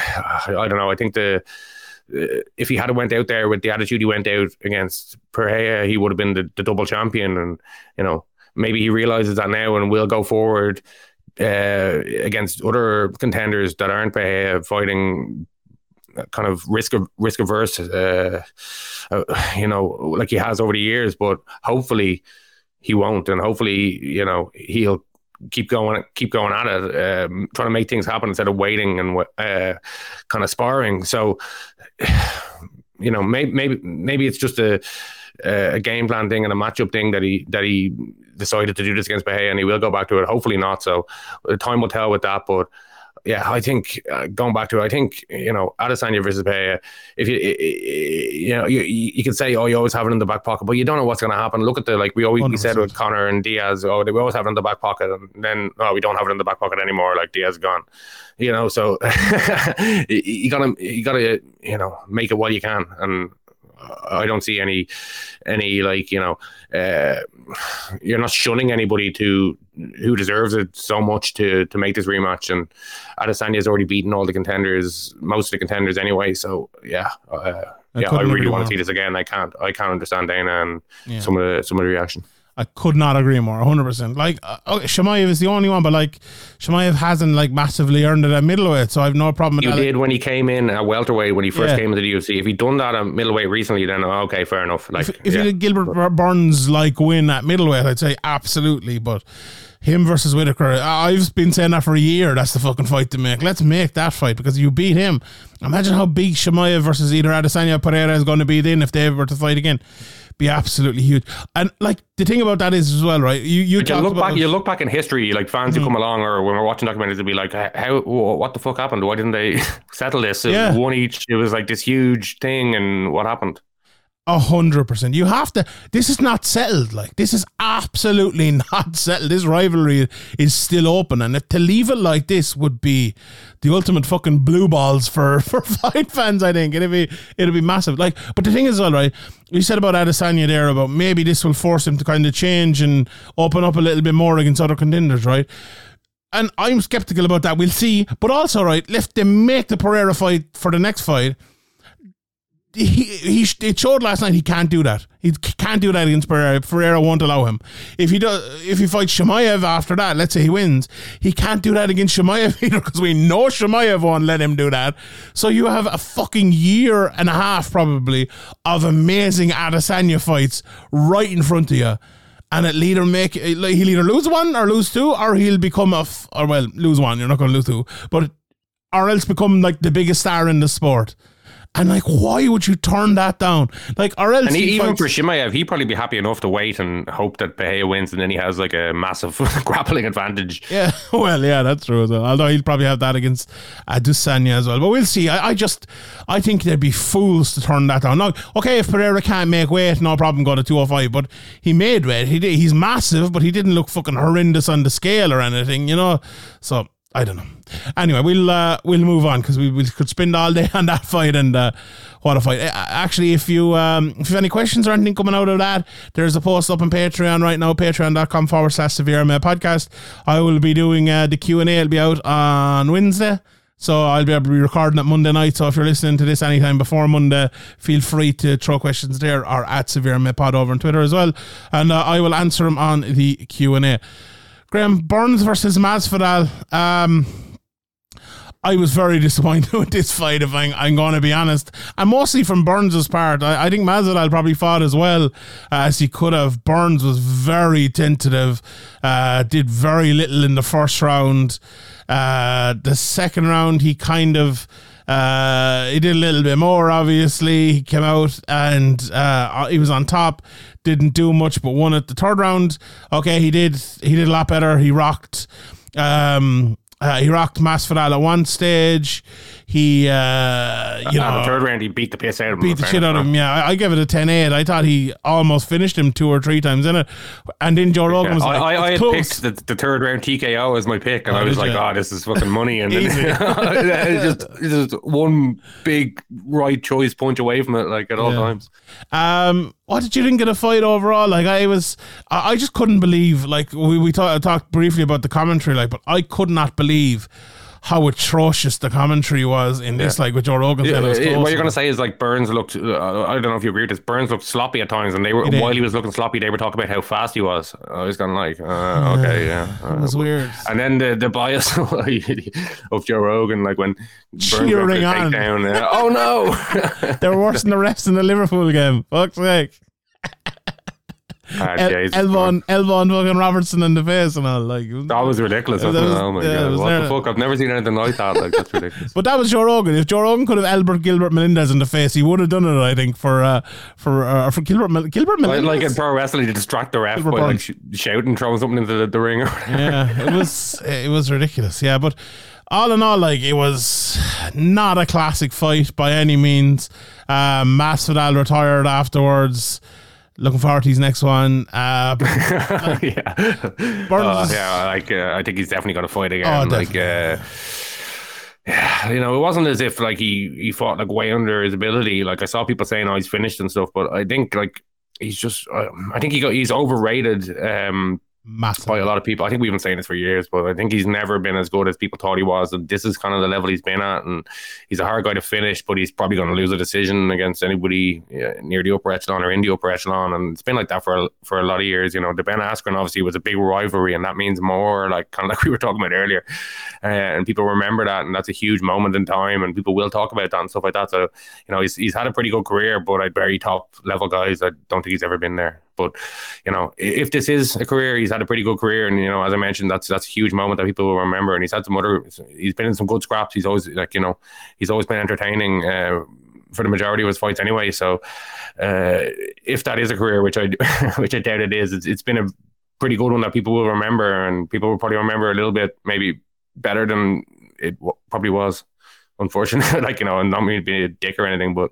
Speaker 2: I don't know. I think the uh, if he had went out there with the attitude he went out against Pereira, he would have been the, the double champion. And you know, maybe he realizes that now and will go forward uh, against other contenders that aren't Pereira, fighting kind of risk of risk averse, uh, uh, you know, like he has over the years. But hopefully, he won't, and hopefully, you know, he'll keep going, keep going at it, um, trying to make things happen instead of waiting and uh, kind of sparring. So, you know, maybe maybe maybe it's just a a game plan thing and a matchup thing that he that he decided to do this against Bahia, and he will go back to it. Hopefully not. So, time will tell with that, but yeah, I think uh, going back to it, I think you know Adesanya versus Pereira. If you you know you you can say oh you always have it in the back pocket, but you don't know what's going to happen. Look at the like we always we said with Conor and Diaz. Oh, they we always have it in the back pocket, and then oh we don't have it in the back pocket anymore. Like Diaz gone, you know. So you gotta you gotta you know make it while you can, and I don't see any any like you know uh, you're not shunning anybody to who deserves it so much to to make this rematch. And Adesanya has already beaten all the contenders most of the contenders anyway. So yeah uh, yeah I really want to see this again. I can't I can't understand Dana and yeah. some of the some of the reaction
Speaker 1: I could not agree more, 100%. Like, uh, okay, Chimaev is the only one, but like, Chimaev hasn't like massively earned it at middleweight, so I have no problem
Speaker 2: with
Speaker 1: you
Speaker 2: did when he came in at welterweight when he first yeah. came into the UFC. If he'd done that at middleweight recently, then okay, fair enough. Like,
Speaker 1: if, if
Speaker 2: yeah.
Speaker 1: he did Gilbert Burns like win at middleweight, I'd say absolutely, but him versus Whittaker, I've been saying that for a year. That's the fucking fight to make. Let's make that fight because you beat him. Imagine how big Chimaev versus either Adesanya or Pereira is going to be then if they were to fight again be absolutely huge. And like the thing about that is as well, right? You you,
Speaker 2: you look back, you look back in history, like fans mm-hmm. who come along, or when we're watching documentaries, they'll be like, "How? What the fuck happened? Why didn't they settle this? It yeah. one each. It was like this huge thing, and what happened?"
Speaker 1: A hundred percent. You have to. This is not settled. Like this is absolutely not settled. This rivalry is still open, and to leave it like this would be the ultimate fucking blue balls for for fight fans. I think it'd be it'd be massive. Like, but the thing is, all right. You said about Adesanya there about maybe this will force him to kind of change and open up a little bit more against other contenders, right? And I'm skeptical about that. We'll see. But also, right, if they make the Pereira fight for the next fight he, he it showed last night he can't do that. He can't do that against Pereira. Pereira won't allow him. If he does, if he fights Chimaev after that, let's say he wins, he can't do that against Chimaev either because we know Chimaev won't let him do that. So you have a fucking year and a half probably of amazing Adesanya fights right in front of you. And it'll either make he'll either lose one or lose two, or he'll become a f- or well lose one. You're not going to lose two, but or else become like the biggest star in the sport. And like, why would you turn that down? Like, or else
Speaker 2: and he,
Speaker 1: he
Speaker 2: even
Speaker 1: fights-
Speaker 2: for Chimaev, he'd probably be happy enough to wait and hope that Bahia wins, and then he has like a massive grappling advantage.
Speaker 1: Yeah, well, yeah, that's true. Well. Although he'll probably have that against uh, Adesanya as well. But we'll see. I, I, just, I think they'd be fools to turn that down. Now, okay, if Pereira can't make weight, no problem, go to 205. But he made weight. He did, he's massive, but he didn't look fucking horrendous on the scale or anything, you know. So I don't know. Anyway, we'll uh, we'll move on because we, we could spend all day on that fight and uh, what a fight. Actually, if you um, if you have any questions or anything coming out of that, there's a post up on Patreon right now, patreon.com forward slash severe podcast. I will be doing uh, the Q and A. It'll be out on Wednesday. So I'll be able to be recording it Monday night. So if you're listening to this anytime before Monday, feel free to throw questions there or at Severe Pod over on Twitter as well, and uh, I will answer them on the Q and A. Graham Burns versus Masvidal. Um, I was very disappointed with this fight, if I'm, I'm going to be honest. And mostly from Burns' part. I, I think Masvidal probably fought as well uh, as he could have. Burns was very tentative, uh, did very little in the first round. Uh, the second round, he kind of. Uh, he did a little bit more, obviously. He came out and uh, he was on top didn't do much, but won at the third round. Okay, he did he did a lot better. He rocked. Um, uh, he rocked Masvidal at one stage. He, uh, you know,
Speaker 2: the third round he beat the piss out of him.
Speaker 1: Beat the shit out of him. Yeah, I, I give it a 10-8. I thought he almost finished him two or three times in it, and then Joe Rogan was
Speaker 2: I,
Speaker 1: like,
Speaker 2: I, I had
Speaker 1: close.
Speaker 2: picked the, the, third round TKO as my pick, and
Speaker 1: Oh,
Speaker 2: I was like,
Speaker 1: you?
Speaker 2: "Oh, this is fucking money." And then it's just, just one big right choice punch away from it, like at all
Speaker 1: Yeah.
Speaker 2: times.
Speaker 1: Um, what did you think of the fight overall? Like, I was, I, I just couldn't believe. Like, we we talk, talked briefly about the commentary, like, but I could not believe how atrocious the commentary was in this, like with Joe Rogan.
Speaker 2: Yeah,
Speaker 1: said it was
Speaker 2: it-
Speaker 1: close.
Speaker 2: what you're going to say is like Burns looked. Uh, I don't know if you agree with this. Burns looked sloppy at times, and they were while he was looking sloppy, they were talking about how fast he was. I was of like, uh, okay, yeah.
Speaker 1: It was
Speaker 2: uh,
Speaker 1: weird.
Speaker 2: And then the the bias of Joe Rogan, like when Burns
Speaker 1: Cheering on.
Speaker 2: takedown, uh, oh no!
Speaker 1: They were worse than the rest in the Liverpool game. Fuck's sake.
Speaker 2: Ah,
Speaker 1: El-
Speaker 2: Jesus,
Speaker 1: elbow, elbow fucking Robertson in the face and all. Like, was-
Speaker 2: That was ridiculous.
Speaker 1: That
Speaker 2: wasn't oh my
Speaker 1: yeah,
Speaker 2: god! What the fuck? I've never seen anything like that. Like that's ridiculous.
Speaker 1: But that was Joe Rogan. If Joe Rogan could have Albert Gilbert Melendez in the face, he would have done it. I think for uh, for uh, for Gilbert Mel- Gilbert Melendez.
Speaker 2: like in pro wrestling, to distract the ref
Speaker 1: Silver
Speaker 2: by like sh- shouting, throwing something into the, the ring. Or whatever.
Speaker 1: yeah, it was it was ridiculous. Yeah, but all in all, like it was not a classic fight by any means. Um, Masvidal retired afterwards. Looking forward to his next one. Uh,
Speaker 2: yeah,
Speaker 1: Burns-
Speaker 2: Uh, yeah. Like uh, I think he's definitely going to fight
Speaker 1: Oh,
Speaker 2: again. like, uh, yeah, you know, it wasn't as if like he he fought like way under his ability. Like I saw people saying, "Oh, he's finished" and stuff, but I think like he's just. Uh, I think he got he's overrated. Um,
Speaker 1: massive.
Speaker 2: by a lot of people. I think we've been saying this for years, but I think he's never been as good as people thought he was. And this is kind of the level he's been at. And he's a hard guy to finish, but he's probably going to lose a decision against anybody uh, near the upper echelon or in the upper echelon. And it's been like that for a, for a lot of years. You know, the Ben Askren obviously was a big rivalry, and that means more, like kind of like we were talking about earlier. Uh, and people remember that, and that's a huge moment in time, and people will talk about that and stuff like that. So, you know, he's, he's had a pretty good career, but at very top level guys, I don't think he's ever been there. But you know, if this is a career, he's had a pretty good career, and you know, as I mentioned, that's that's a huge moment that people will remember. And he's had some other, he's been in some good scraps. He's always like you know, he's always been entertaining uh, for the majority of his fights anyway. So, uh, if that is a career, which I which I doubt it is, it's, it's been a pretty good one that people will remember, and people will probably remember a little bit maybe better than it w- probably was. Unfortunately, like you know, and not mean to be a dick or anything, but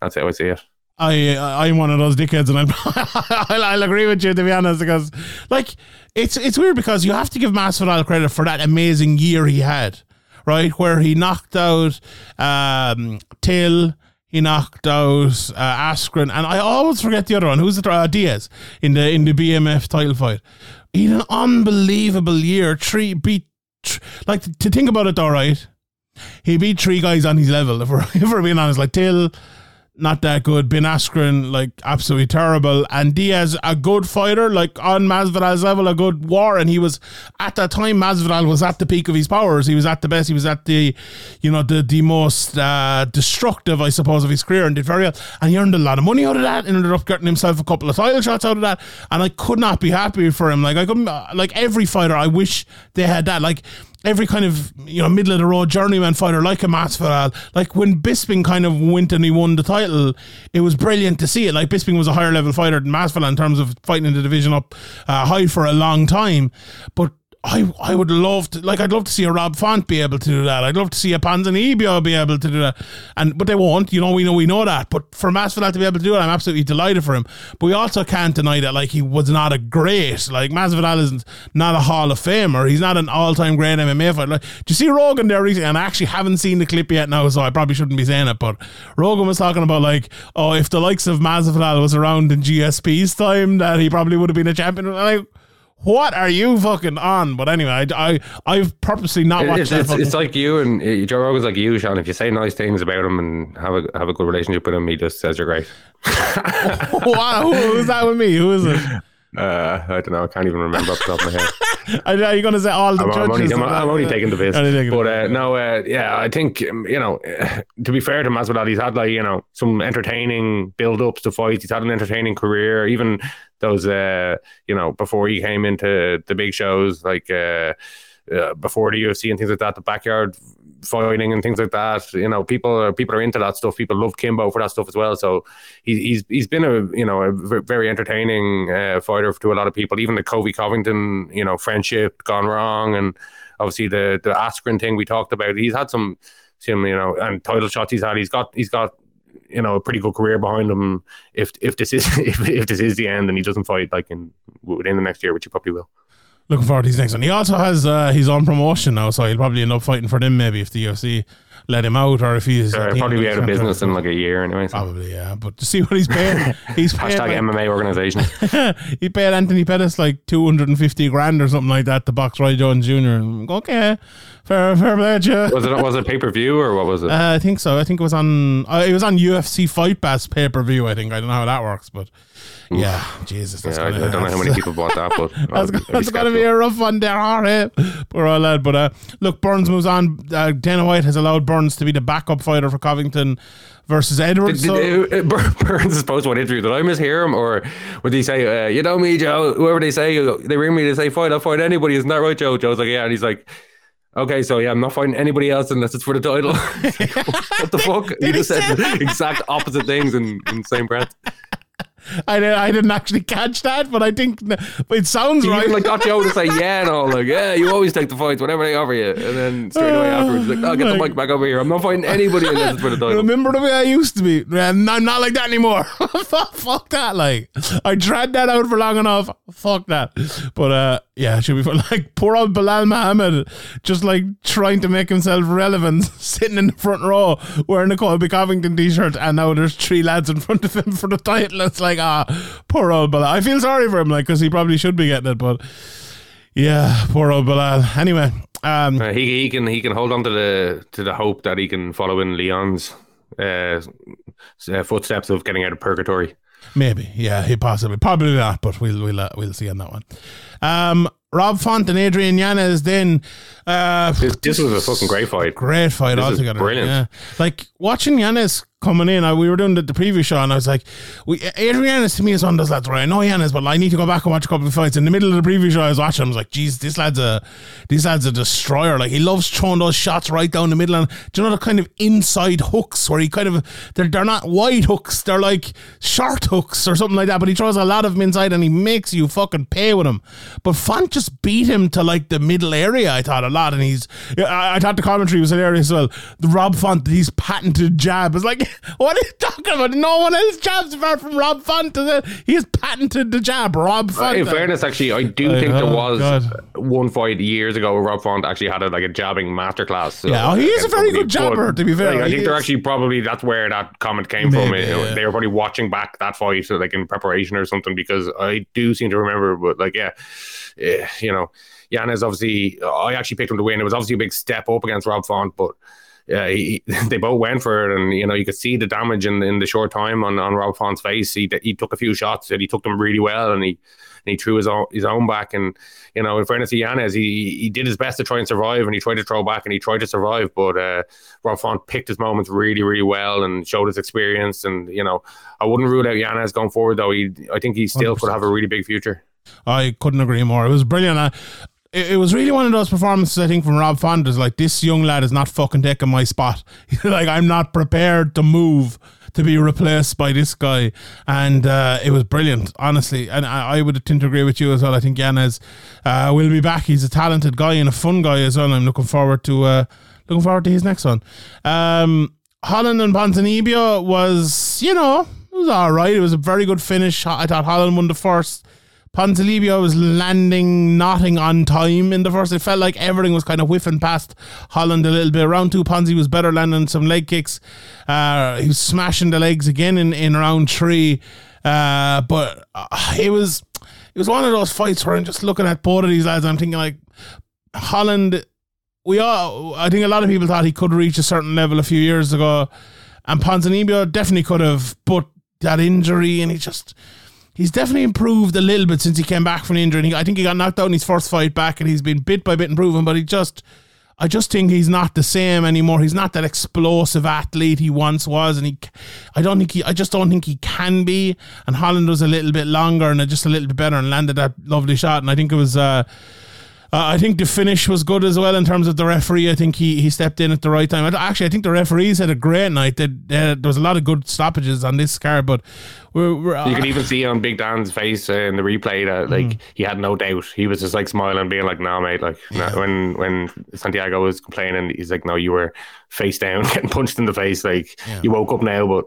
Speaker 2: that's how I see it.
Speaker 1: I I'm one of those dickheads, and I'll, I'll, I'll agree with you to be honest, because like it's it's weird because you have to give Masvidal credit for that amazing year he had, right? Where he knocked out um, Till, he knocked out uh, Askren, and I always forget the other one. Who's the uh, Diaz in the in the BMF title fight? He had an unbelievable year. Three beat, tr- like to think about it, all right. He beat three guys on his level. If we're, if we're being honest, like Till, not that good. Ben Askren, like absolutely terrible. And Diaz, a good fighter, like on Masvidal's level, a good war. And he was at that time, Masvidal was at the peak of his powers. He was at the best. He was at the, you know, the the most uh, destructive, I suppose, of his career, and did very well. And he earned a lot of money out of that. And ended up getting himself a couple of title shots out of that. And I could not be happy for him. Like I couldn't, like every fighter, I wish they had that. Like every kind of you know middle of the road journeyman fighter like a Masvidal, like when Bisping kind of went and he won the title, it was brilliant to see it. Like Bisping was a higher level fighter than Masvidal in terms of fighting in the division up uh, high for a long time, but. I, I would love to like I'd love to see a Rob Font be able to do that. I'd love to see a Ponzinibbio be able to do that, and but they won't. You know we know we know that. But for Masvidal to be able to do it, I'm absolutely delighted for him. But we also can't deny that like he was not a great like Masvidal isn't not a Hall of Famer. He's not an all time great MMA fighter. Like, do you see Rogan there recently? And I actually haven't seen the clip yet now, so I probably shouldn't be saying it. But Rogan was talking about like, oh, if the likes of Masvidal was around in GSP's time, that he probably would have been a champion. Like, what are you fucking on? But anyway, I, I I've purposely not watched
Speaker 2: It's,
Speaker 1: that.
Speaker 2: it's,
Speaker 1: fucking-
Speaker 2: it's like you and uh, Joe Rogan's like you, Sean. If you say nice things about him and have a have a good relationship with him, he just says you're great.
Speaker 1: wow, who's that with me? Who is it?
Speaker 2: Uh, I don't know. I can't even remember off the top of my head.
Speaker 1: Are, are you going to say all the
Speaker 2: I'm, I'm only, I'm, I'm only taking the piss.
Speaker 1: Taking
Speaker 2: But uh, no, uh, yeah, I think um, you know. To be fair to Masvidal, he's had like you know some entertaining build-ups to fights. He's had an entertaining career. Even those, uh, you know, before he came into the big shows, like uh, uh, before the UFC and things like that, the backyard fighting and things like that. You know, people are people are into that stuff. People love Kimbo for that stuff as well. So he, he's he's been a you know a very entertaining uh, fighter to a lot of people. Even the Colby Covington you know friendship gone wrong, and obviously the the Askren thing we talked about. He's had some some you know and title shots he's had. He's got he's got you know a pretty good career behind him. If if this is if, if this is the end and he doesn't fight like in within the next year, which he probably will.
Speaker 1: Looking forward to his next one. He also has uh, his own promotion now, so he'll probably end up fighting for them maybe if the UFC let him out, or if he's
Speaker 2: Uh, probably be out of business in like a year anyway. So.
Speaker 1: Probably, yeah. But to see what he's paying, he's paid
Speaker 2: Hashtag
Speaker 1: like,
Speaker 2: MMA organization.
Speaker 1: he paid Anthony Pettis like two hundred and fifty grand or something like that to box Roy Jones Jr. And okay, fair, fair play to you.
Speaker 2: was it was it pay per view or what was it?
Speaker 1: Uh, I think so. I think it was on. Uh, it was on UFC Fight Pass pay per view. I think I don't know how that works, but yeah, Jesus, that's
Speaker 2: yeah, I, I don't know how many people bought that, but
Speaker 1: That's,
Speaker 2: be
Speaker 1: that's going to be a rough one there, all right. Poor old lad. But uh, look, Burns moves on. Uh, Dana White has allowed Burns to be the backup fighter for Covington versus Edwards.
Speaker 2: Did,
Speaker 1: so,
Speaker 2: did, uh, Bur- Burns' post one interview. Did I mishear him, or would he say, uh, "You know me, Joe"? Whoever they say, they ring me to say, "Fight, I'll fight anybody." Isn't that right, Joe? Joe's like, "Yeah," and he's like, "Okay, so yeah, I'm not fighting anybody else unless it's for the title." what the fuck? He just said the exact opposite things in, in the same breath.
Speaker 1: I, di- I didn't actually catch that, but I think but it sounds
Speaker 2: He
Speaker 1: right.
Speaker 2: even like got Joe to say, "Yeah," and all like, "Yeah, you always take the fights whenever they offer you," and then straight away afterwards, he's like, "No, get the mic back over here. I'm not fighting anybody unless it's for the title."
Speaker 1: Remember the way I used to be? And I'm not like that anymore. fuck, fuck that. Like I tried that out for long enough. Fuck that. But uh, yeah, it should be fun. Like poor old Belal Muhammad, just like trying to make himself relevant, sitting in the front row wearing a Colby Covington t-shirt, and now there's three lads in front of him for the title. It's like ah, poor old Belal. I feel sorry for him, like because he probably should be getting it, but yeah, poor old Belal. Anyway, um,
Speaker 2: Uh, he he can he can hold on to the to the hope that he can follow in Leon's uh, uh, footsteps of getting out of purgatory.
Speaker 1: Maybe, yeah, he possibly, probably not, but we'll we'll uh, we'll see on that one. Um, Rob Font and Adrian Yanez then, uh,
Speaker 2: This, this was a fucking great fight.
Speaker 1: great fight
Speaker 2: This is
Speaker 1: altogether.
Speaker 2: brilliant.
Speaker 1: Yeah, like watching Yanez coming in. I, we were doing the, the show, and I was like, we, Adrian Yanez to me is one of those lads. Right, I know Yanez, but I need to go back and watch a couple of fights. In the middle of the preview show, I was watching. I was like, geez, this lad's a this lad's a destroyer. Like he loves throwing those shots right down the middle, and do you know the kind of inside hooks where he kind of they're they're not wide hooks, they're like short hooks or something like that. But he throws a lot of them inside, and he makes you fucking pay with him. But Font just beat him to like the middle area. I thought a lot, and he's I, I thought the commentary was hilarious as well. The Rob Font, his patented jab is like, what are you talking about? No one else jabs apart from Rob Font. is it? He has patented the jab, Rob Font.
Speaker 2: In fairness, actually, I do
Speaker 1: Uh,
Speaker 2: think there
Speaker 1: oh,
Speaker 2: was
Speaker 1: God.
Speaker 2: one fight years ago where Rob Font actually had a, like a jabbing masterclass. So,
Speaker 1: Yeah, oh, he is a very good jabber,
Speaker 2: but,
Speaker 1: to be fair.
Speaker 2: like, I
Speaker 1: He
Speaker 2: think they're actually probably that's where that comment came from. It-
Speaker 1: yeah.
Speaker 2: They were probably watching back that fight, so like in preparation or something, because I do seem to remember. But like, yeah, eh, you know, Yanez obviously, I actually picked him to win. It was obviously a big step up against Rob Font, but. Yeah, he, they both went for it, and you know you could see the damage in in the short time on, on Rob Font's face. He he took a few shots, and he took them really well, and he and he threw his own his own back. And you know, in fairness to Yanez, he he did his best to try and survive, and he tried to throw back, and he tried to survive. But uh, Rob Font picked his moments really, really well, and showed his experience. And you know, I wouldn't rule out Yanez going forward, though. He I think he still could have a really big future.
Speaker 1: I couldn't agree more. It was brilliant. Uh, it, it was really one of those performances I think from Rob Font is like this young lad is not fucking taking my spot. like I'm not prepared to move to be replaced by this guy, and uh, it was brilliant, honestly. And I, I would tend to agree with you as well. I think Yanez uh, will be back. He's a talented guy and a fun guy as well. I'm looking forward to uh, looking forward to his next one. Um, Holland and Ponzinibbio was, you know, it was all right. It was a very good finish. I thought Holland won the first. Ponzinibbio was landing nothing on time in the first. It felt like everything was kind of whiffing past Holland a little bit. Round two, Ponzi was better landing some leg kicks. Uh, he was smashing the legs again in, in round three. Uh, but uh, it was it was one of those fights where I'm just looking at both of these lads. I'm thinking like Holland. We all, I think a lot of people thought he could reach a certain level a few years ago, and Ponzinibbio definitely could have. But that injury, and he just he's definitely improved a little bit since he came back from injury. And he, I think he got knocked out in his first fight back, and he's been bit by bit improving. But he just, I just think he's not the same anymore. He's not that explosive athlete he once was, and he, I don't think he, I just don't think he can be. And Holland was a little bit longer and just a little bit better and landed that lovely shot. And I think it was. Uh, uh, I think the finish was good as well in terms of the referee. I think he, he stepped in at the right time. Actually, I think the referees had a great night. They, they, there was a lot of good stoppages on this card, but we're, we're
Speaker 2: You can even see on Big Dan's face uh, in the replay that like
Speaker 1: Mm.
Speaker 2: he had no doubt. He was just like smiling, being like, "No, mate." Like nah, when when Santiago was complaining, he's like, "No, you were face down, getting punched in the face. Like you woke up now." But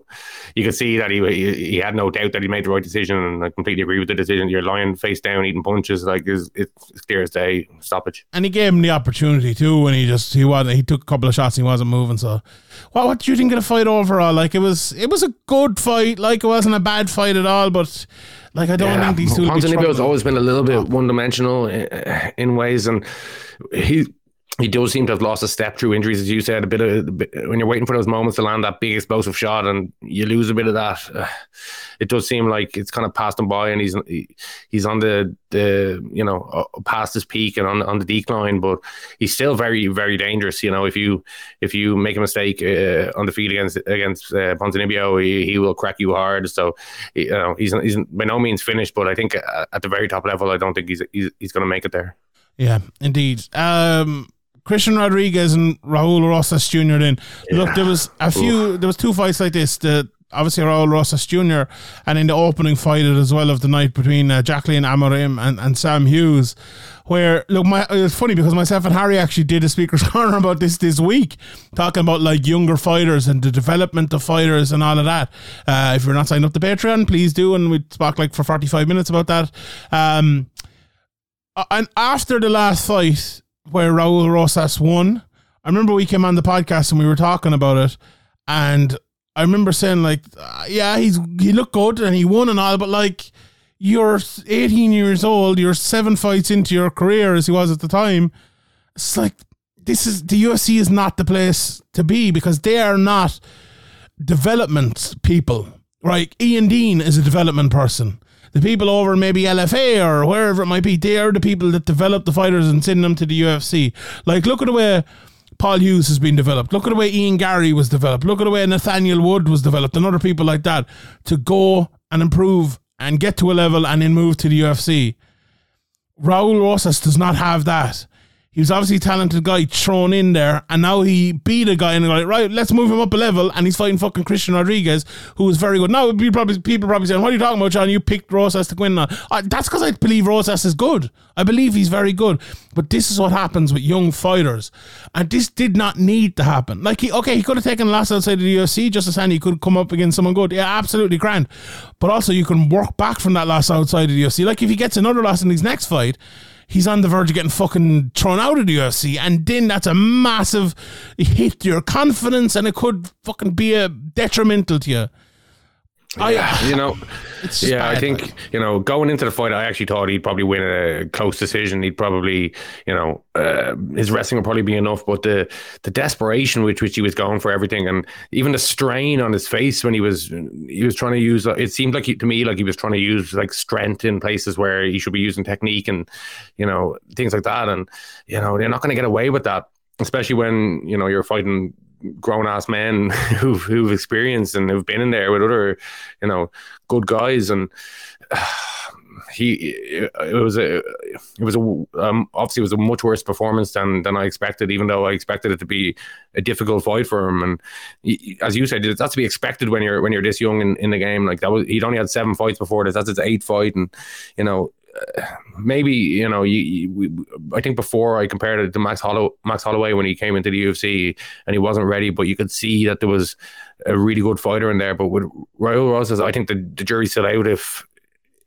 Speaker 2: you could see that he, he he had no doubt that he made the right decision, and I completely agree with the decision. You're lying face down, eating punches. Like is it's clear as day. stoppage.
Speaker 1: and he gave him the opportunity too when he just he wasn't. he took a couple of shots and he wasn't moving so what what do you think of the fight overall like it was it was a good fight like it wasn't a bad fight at all but like I don't think these two
Speaker 2: Ponzinibbio's
Speaker 1: struggling.
Speaker 2: always been a little bit one dimensional eh, eh, in ways, and he he does seem to have lost a step through injuries, as you said. A bit of when you're waiting for those moments to land that big explosive shot, and you lose a bit of that. uh, It does seem like it's kind of passed him by, and he's he's on the the you know uh, past his peak and on on the decline, but he's still very very dangerous. You know, if you if you make a mistake uh, on the feet against against uh, Ponzinibbio, he, he will crack you hard. So you know he's he's by no means finished, but I think uh, at the very top level, I don't think he's he's, he's going to make it there.
Speaker 1: Yeah, indeed. Um, Christian Rodriguez and Raul Rosas Jr. Then look, there was a few. There was two fights like this. The obviously Raul Rosas Jr. and in the opening fight as well of the night between uh, Jacqueline Amorim and, and Sam Hughes, where look, my it's funny because myself and Harry actually did a speaker's corner about this this week, talking about like younger fighters and the development of fighters and all of that. Uh, if you're not signed up to Patreon, please do, and we spoke like for 45 minutes about that. Um, uh, and after the last fight where Raul Rosas won, I remember we came on the podcast and we were talking about it, and I remember saying like, uh, yeah, he's he looked good and he won and all, but like you're 18 years old, you're seven fights into your career as he was at the time. It's like this is the UFC is not the place to be because they are not development people. Right, Ian Dean is a development person. The people over maybe LFA or wherever it might be, they are the people that develop the fighters and send them to the UFC. Like, look at the way Paul Hughes has been developed. Look at the way Ian Garry was developed. Look at the way Nathaniel Wood was developed and other people like that to go and improve and get to a level and then move to the UFC. Raul Rosas does not have that. He was obviously a talented guy thrown in there, and now he beat a guy and like, right, let's move him up a level, and he's fighting fucking Christian Rodriguez, who was very good. Now be probably people probably saying, "What are you talking about, John? You picked Rosas to win." Now that's because I believe Rosas is good. I believe he's very good, but this is what happens with young fighters, and this did not need to happen. Like he, okay, he could have taken a loss outside of the UFC just as handy. He could come up against someone good, yeah, absolutely grand. But also, you can work back from that loss outside of the UFC. Like if he gets another loss in his next fight he's on the verge of getting fucking thrown out of the UFC, and then that's a massive hit to your confidence, and it could fucking be a detrimental to you. I,
Speaker 2: You know,
Speaker 1: it's just
Speaker 2: yeah, I think
Speaker 1: like.
Speaker 2: you know going into the fight, I actually thought he'd probably win a close decision. He'd probably, you know, uh, his wrestling would probably be enough, but the the desperation with which he was going for everything, and even the strain on his face when he was he was trying to use, it seemed like he, to me like he was trying to use like strength in places where he should be using technique and you know things like that, and you know they're not going to get away with that, especially when you know you're fighting grown ass men who've who've experienced and who've been in there with other, you know, good guys. And. he it was a it was a um, obviously it was a much worse performance than than I expected even though I expected it to be a difficult fight for him. And he, as you said that's to be expected when you're when you're this young in, in the game. Like that was he'd only had seven fights before this. That's his eighth fight. And you know uh, maybe you know you, you, we, I think before I compared it to Max Hollow Max Holloway when he came into the UFC and he wasn't ready but you could see that there was a really good fighter in there but with Raul Rosas I think the, the jury's still out if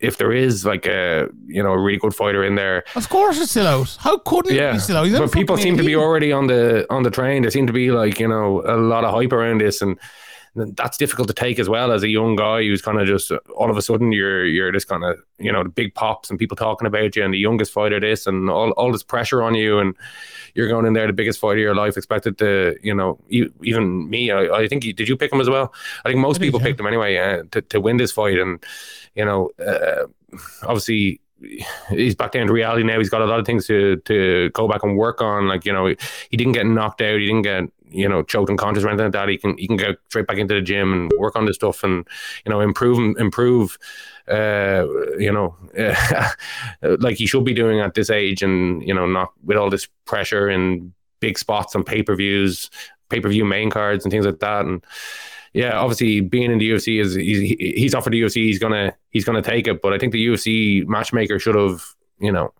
Speaker 2: if there is like a you know a really good fighter in there,
Speaker 1: Of course, it's still out. How couldn't it
Speaker 2: yeah.
Speaker 1: be still out?
Speaker 2: But people seem to be already on the on the train. There seem to be like you know a lot of hype around this, and that's difficult to take as well as a young guy who's kind of just all of a sudden you're you're this kind of you know the big pops and people talking about you and the youngest fighter this and all all this pressure on you and you're going in there the biggest fight of your life expected to you know e- even me I, I think you, did you pick him as well I think most
Speaker 1: did,
Speaker 2: people picked him anyway uh, to to win this fight and you know uh, obviously he's back down to reality now. He's got a lot of things to to go back and work on. Like you know, he didn't get knocked out. He didn't get you know choked unconscious or anything like that. He can he can go straight back into the gym and work on this stuff and you know improve improve. Uh, you know, like he should be doing at this age, and you know, not with all this pressure and big spots on pay per views, pay per view main cards and things like that, and yeah, obviously being in the UFC is he's, he's offered the UFC, he's gonna he's gonna take it. But I think the UFC matchmaker should have you know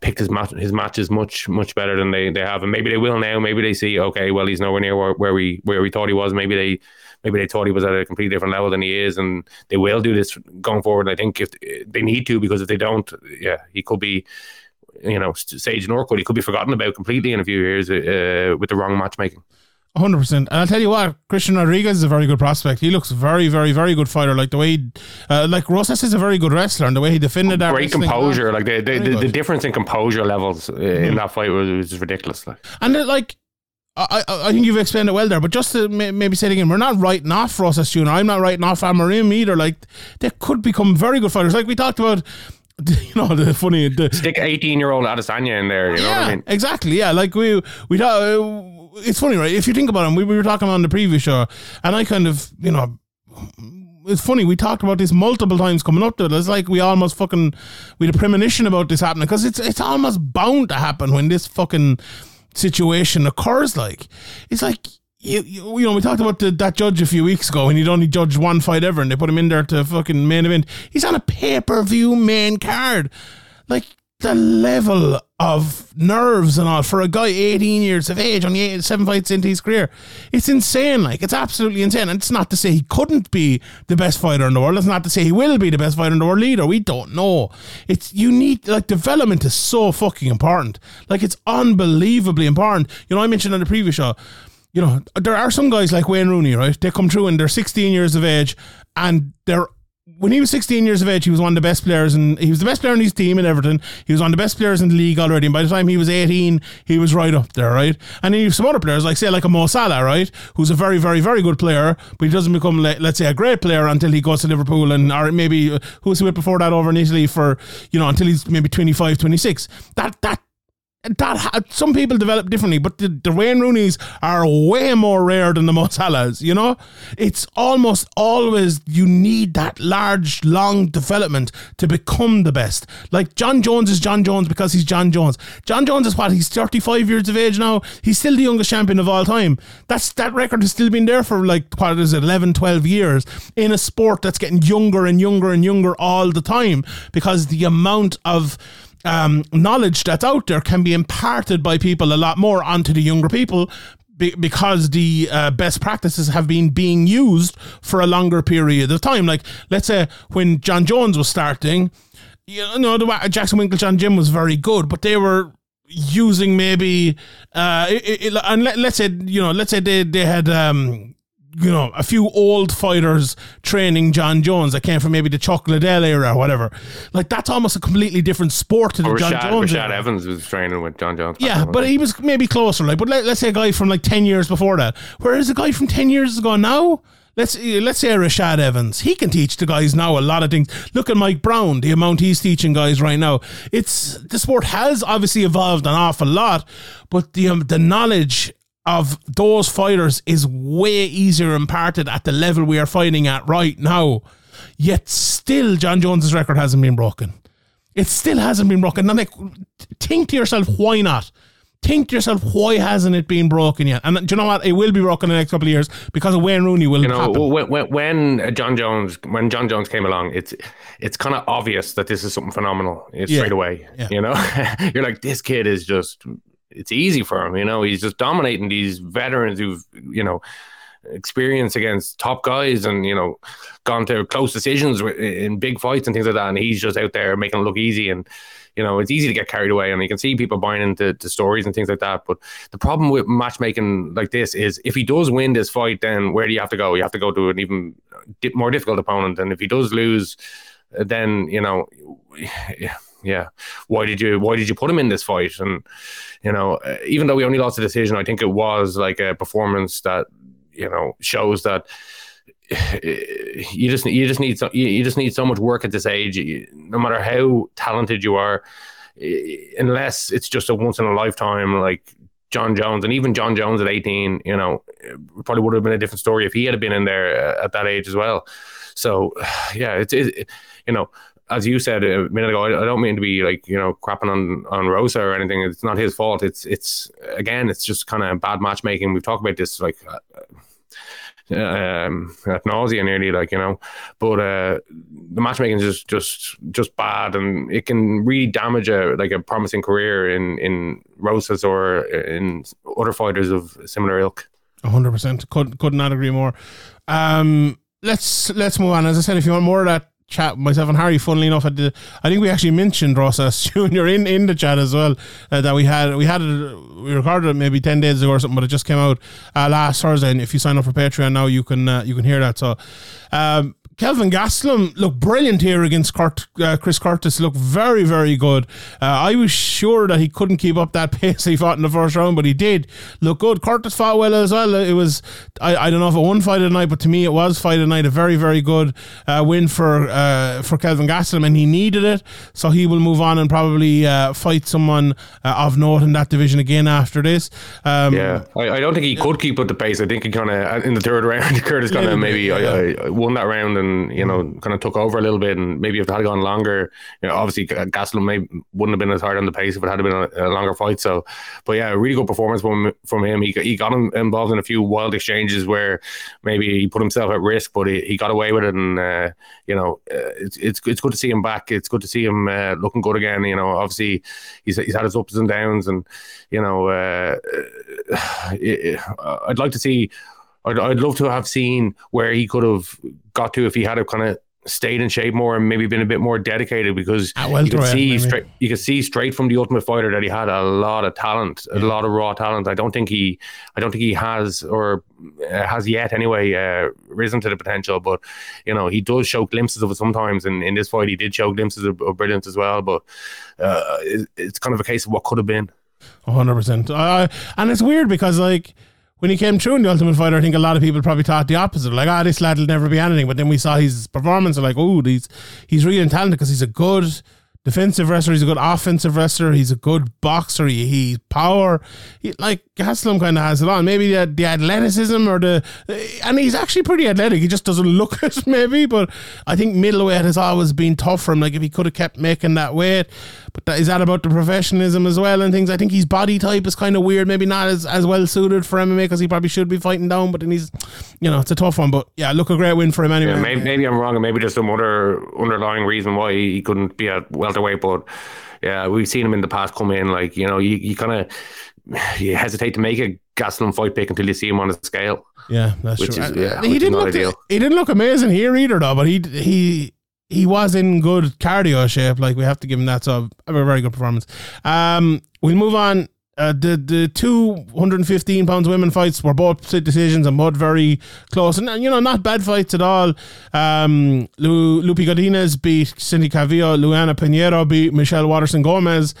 Speaker 2: picked his match his matches much much better than they, they have, and maybe they will now. Maybe they see okay, well he's nowhere near where, where we where we thought he was. Maybe they maybe they thought he was at a completely different level than he is, and they will do this going forward. I think if they need to because if they don't, yeah, he could be you know Sage Norwood, he could be forgotten about completely in a few years uh, with the wrong matchmaking.
Speaker 1: Hundred percent. And I'll tell you what, Christian Rodriguez is a very good prospect. He looks very, very, very good fighter. Like the way, he, uh, like Rosas is a very good wrestler, and the way he defended that
Speaker 2: Great composure, like the the, the, the difference in composure levels uh, in that fight was, was just ridiculous. Like.
Speaker 1: And it, like, I, I I think you've explained it well there, but just to may, maybe say it again, we're not writing off Rosas Jr. I'm not writing off Amorim either. Like, they could become very good fighters. Like we talked about, you know, the funny, the,
Speaker 2: Stick eighteen year old Adesanya in there, you know
Speaker 1: yeah,
Speaker 2: what I mean?
Speaker 1: exactly. Yeah, like we we thought. It's funny, right? If you think about him, we, we were talking on the previous show, and I kind of, you know, it's funny. We talked about this multiple times coming up to it. It's like we almost fucking we had a premonition about this happening because it's it's almost bound to happen when this fucking situation occurs. Like it's like. You, you, you know, we talked about the, that judge a few weeks ago, and he'd only judged one fight ever, and they put him in there to fucking main event. He's on a pay per view main card. Like, the level of nerves and all for a guy 18 years of age, only eight, seven fights into his career. It's insane. Like, it's absolutely insane. And it's not to say he couldn't be the best fighter in the world. It's not to say he will be the best fighter in the world either. We don't know. It's, you need, like, development is so fucking important. Like, it's unbelievably important. You know, I mentioned on the previous show, you know, there are some guys like Wayne Rooney, right? They come through and they're 16 years of age and they're when he was 16 years of age, he was one of the best players, and he was the best player in his team in Everton. He was one of the best players in the league already. And by the time he was 18, he was right up there, right? And then you have some other players, like say like a Mo Salah, right, who's a very, very, very good player, but he doesn't become, let's say, a great player until he goes to Liverpool, and or maybe uh, who was he with before that over in Italy for, you know, until he's maybe 25, 26. That that that ha- some people develop differently, but the, the Wayne Rooney's are way more rare than the Mo Salahs. You know, it's almost always you need that large, long development to become the best. Like Jon Jones is Jon Jones because he's Jon Jones. Jon Jones is what he's thirty five years of age now. He's still the youngest champion of all time. That's that record has still been there for like what is it, 11, 12 years in a sport that's getting younger and younger and younger all the time because the amount of um, knowledge that's out there can be imparted by people a lot more onto the younger people be- because the uh, best practices have been being used for a longer period of time. Like, let's say when Jon Jones was starting, you know, the Jackson Winkeljohn Gym was very good, but they were using maybe, uh, it, it, and let, let's say, you know, let's say they, they had, um, you know, a few old fighters training Jon Jones that came from maybe the Chuck Liddell era or whatever. Like that's almost a completely different sport to the
Speaker 2: Or
Speaker 1: John
Speaker 2: Rashad,
Speaker 1: Jones.
Speaker 2: Rashad
Speaker 1: era.
Speaker 2: Evans was training with Jon Jones.
Speaker 1: Yeah, but he was maybe closer. Like, but let, let's say a guy from like ten years before that. Whereas a guy from ten years ago now, let's let's say Rashad Evans, he can teach the guys now a lot of things. Look at Mike Brown, the amount he's teaching guys right now. It's the sport has obviously evolved an awful lot, but the um, the knowledge of those fighters is way easier imparted at the level we are fighting at right now. Yet still, Jon Jones's record hasn't been broken. It still hasn't been broken. And like, think to yourself, why not? Think to yourself, why hasn't it been broken yet? And uh, do you know what? It will be broken in the next couple of years because of Wayne Rooney will
Speaker 2: you know
Speaker 1: happen.
Speaker 2: when, when, when Jon Jones when Jon Jones came along, it's it's kind of obvious that this is something phenomenal it's
Speaker 1: Yeah.
Speaker 2: straight away.
Speaker 1: Yeah.
Speaker 2: You know, you're like this kid is just it's easy for him. You know, he's just dominating these veterans who've you know experience against top guys and you know gone to close decisions in big fights and things like that and he's just out there making it look easy and you know it's easy to get carried away and you can see people buying into to stories and things like that but the problem with matchmaking like this is if he does win this fight then where do you have to go you have to go to an even more difficult opponent and if he does lose uh, then you know yeah. Why did you why did you put him in this fight? And you know uh, even though we only lost the decision i think it was like a performance that you know shows that you just you just need so you just need so much work at this age. No matter how talented you are eh, unless it's just a once in a lifetime like Jon Jones and even Jon Jones at 18 you know probably would have been a different story if he had been in there uh, at that age as well. So yeah it's it, you know as you said a minute ago, I, I don't mean to be like you know crapping on on Rosa or anything. It's not his fault. It's it's again, it's just kind of bad matchmaking. We've talked about this like uh, um, at nausea nearly, like you know. But uh, the matchmaking is just just just bad, and it can really damage a like a promising career in in Rosas or in other fighters of similar ilk.
Speaker 1: hundred percent. Could could not agree more. Um, let's let's move on. As I said, if you want more of that chat myself and Harry. Funnily enough, I, think we actually mentioned Rosas Junior in, in the chat as well. Uh, that we had we had it, we recorded it maybe ten days ago or something, but it just came out uh, last Thursday. And if you sign up for Patreon now, you can uh, you can hear that. So. Um, Kelvin Gastelum looked brilliant here against Kurt, uh, Chris Curtis. Looked very, very good. Uh, I was sure that he couldn't keep up that pace he fought in the first round, but he did look good. Curtis fought well as well. It was I, I don't know if it won fight of the night, but to me it was fight of the night. A very, very good uh, win for uh, for Kelvin Gastelum, and he needed it, so he will move on and probably uh, fight someone uh, of note in that division again after this. Um,
Speaker 2: Yeah, I, I don't think he could keep up the pace. I think he kind of in the third round, Curtis kind of
Speaker 1: bit,
Speaker 2: maybe
Speaker 1: yeah.
Speaker 2: I, I won that round and you know kind of took over a little bit. And maybe if it had gone longer, you know, obviously Gastelum may wouldn't have been as hard on the pace if it had been a, a longer fight. So, but yeah, a really good performance from from him. He got, he got him involved in a few wild exchanges where maybe he put himself at risk, but he, he got away with it. And uh, you know, uh, it's it's it's good to see him back. It's good to see him uh, looking good again. You know, obviously he's he's had his ups and downs, and you know, uh, it, I'd like to see. I'd, I'd love to have seen where he could have got to if he had a kind of stayed in shape more and maybe been a bit more dedicated because
Speaker 1: At
Speaker 2: you could see
Speaker 1: maybe.
Speaker 2: straight you could see straight from the Ultimate Fighter that he had a lot of talent, a lot of raw talent. I don't think he, I don't think he has or uh, has yet anyway uh, risen to the potential. But you know he does show glimpses of it sometimes, and in this fight he did show glimpses of, of brilliance as well. But uh, it, it's kind of a case of what could have been.
Speaker 1: hundred percent. And it's weird because like when he came through in the Ultimate Fighter, I think a lot of people probably thought the opposite. Like, ah, this lad will never be anything. But then we saw his performance, and like, oh, he's he's really talented because he's a good defensive wrestler. He's a good offensive wrestler. He's a good boxer. He, he's power. He, like Gastelum kind of has it on. Maybe the, the athleticism or the, and he's actually pretty athletic. He just doesn't look it, maybe. But I think middleweight has always been tough for him. Like if he could have kept making that weight, but that, is that about the professionalism as well and things? I think his body type is kind of weird. Maybe not as, as well suited for MMA because he probably should be fighting down. But then he's, you know, it's a tough one. But yeah, look a great win for him anyway.
Speaker 2: Yeah, maybe, maybe I'm wrong, and maybe there's some other underlying reason why he couldn't be at welterweight. But yeah, we've seen him in the past come in. Like you know, you, you kind of you hesitate to make a Gastelum fight pick until you see him on a scale.
Speaker 1: Yeah, that's true.
Speaker 2: is-
Speaker 1: Uh,
Speaker 2: yeah,
Speaker 1: he didn't look
Speaker 2: ideal.
Speaker 1: he didn't look amazing here either though, but he he he was in good cardio shape. Like we have to give him that. So a very good performance. Um, we'll move on. Uh, the the two 115 pounds women fights were both split decisions and both very close and uh, you know not bad fights at all. Um, Lu, Lupi Godinez beat Cindy Calvillo. Luana Pinheiro beat Michelle Waterson Gomez.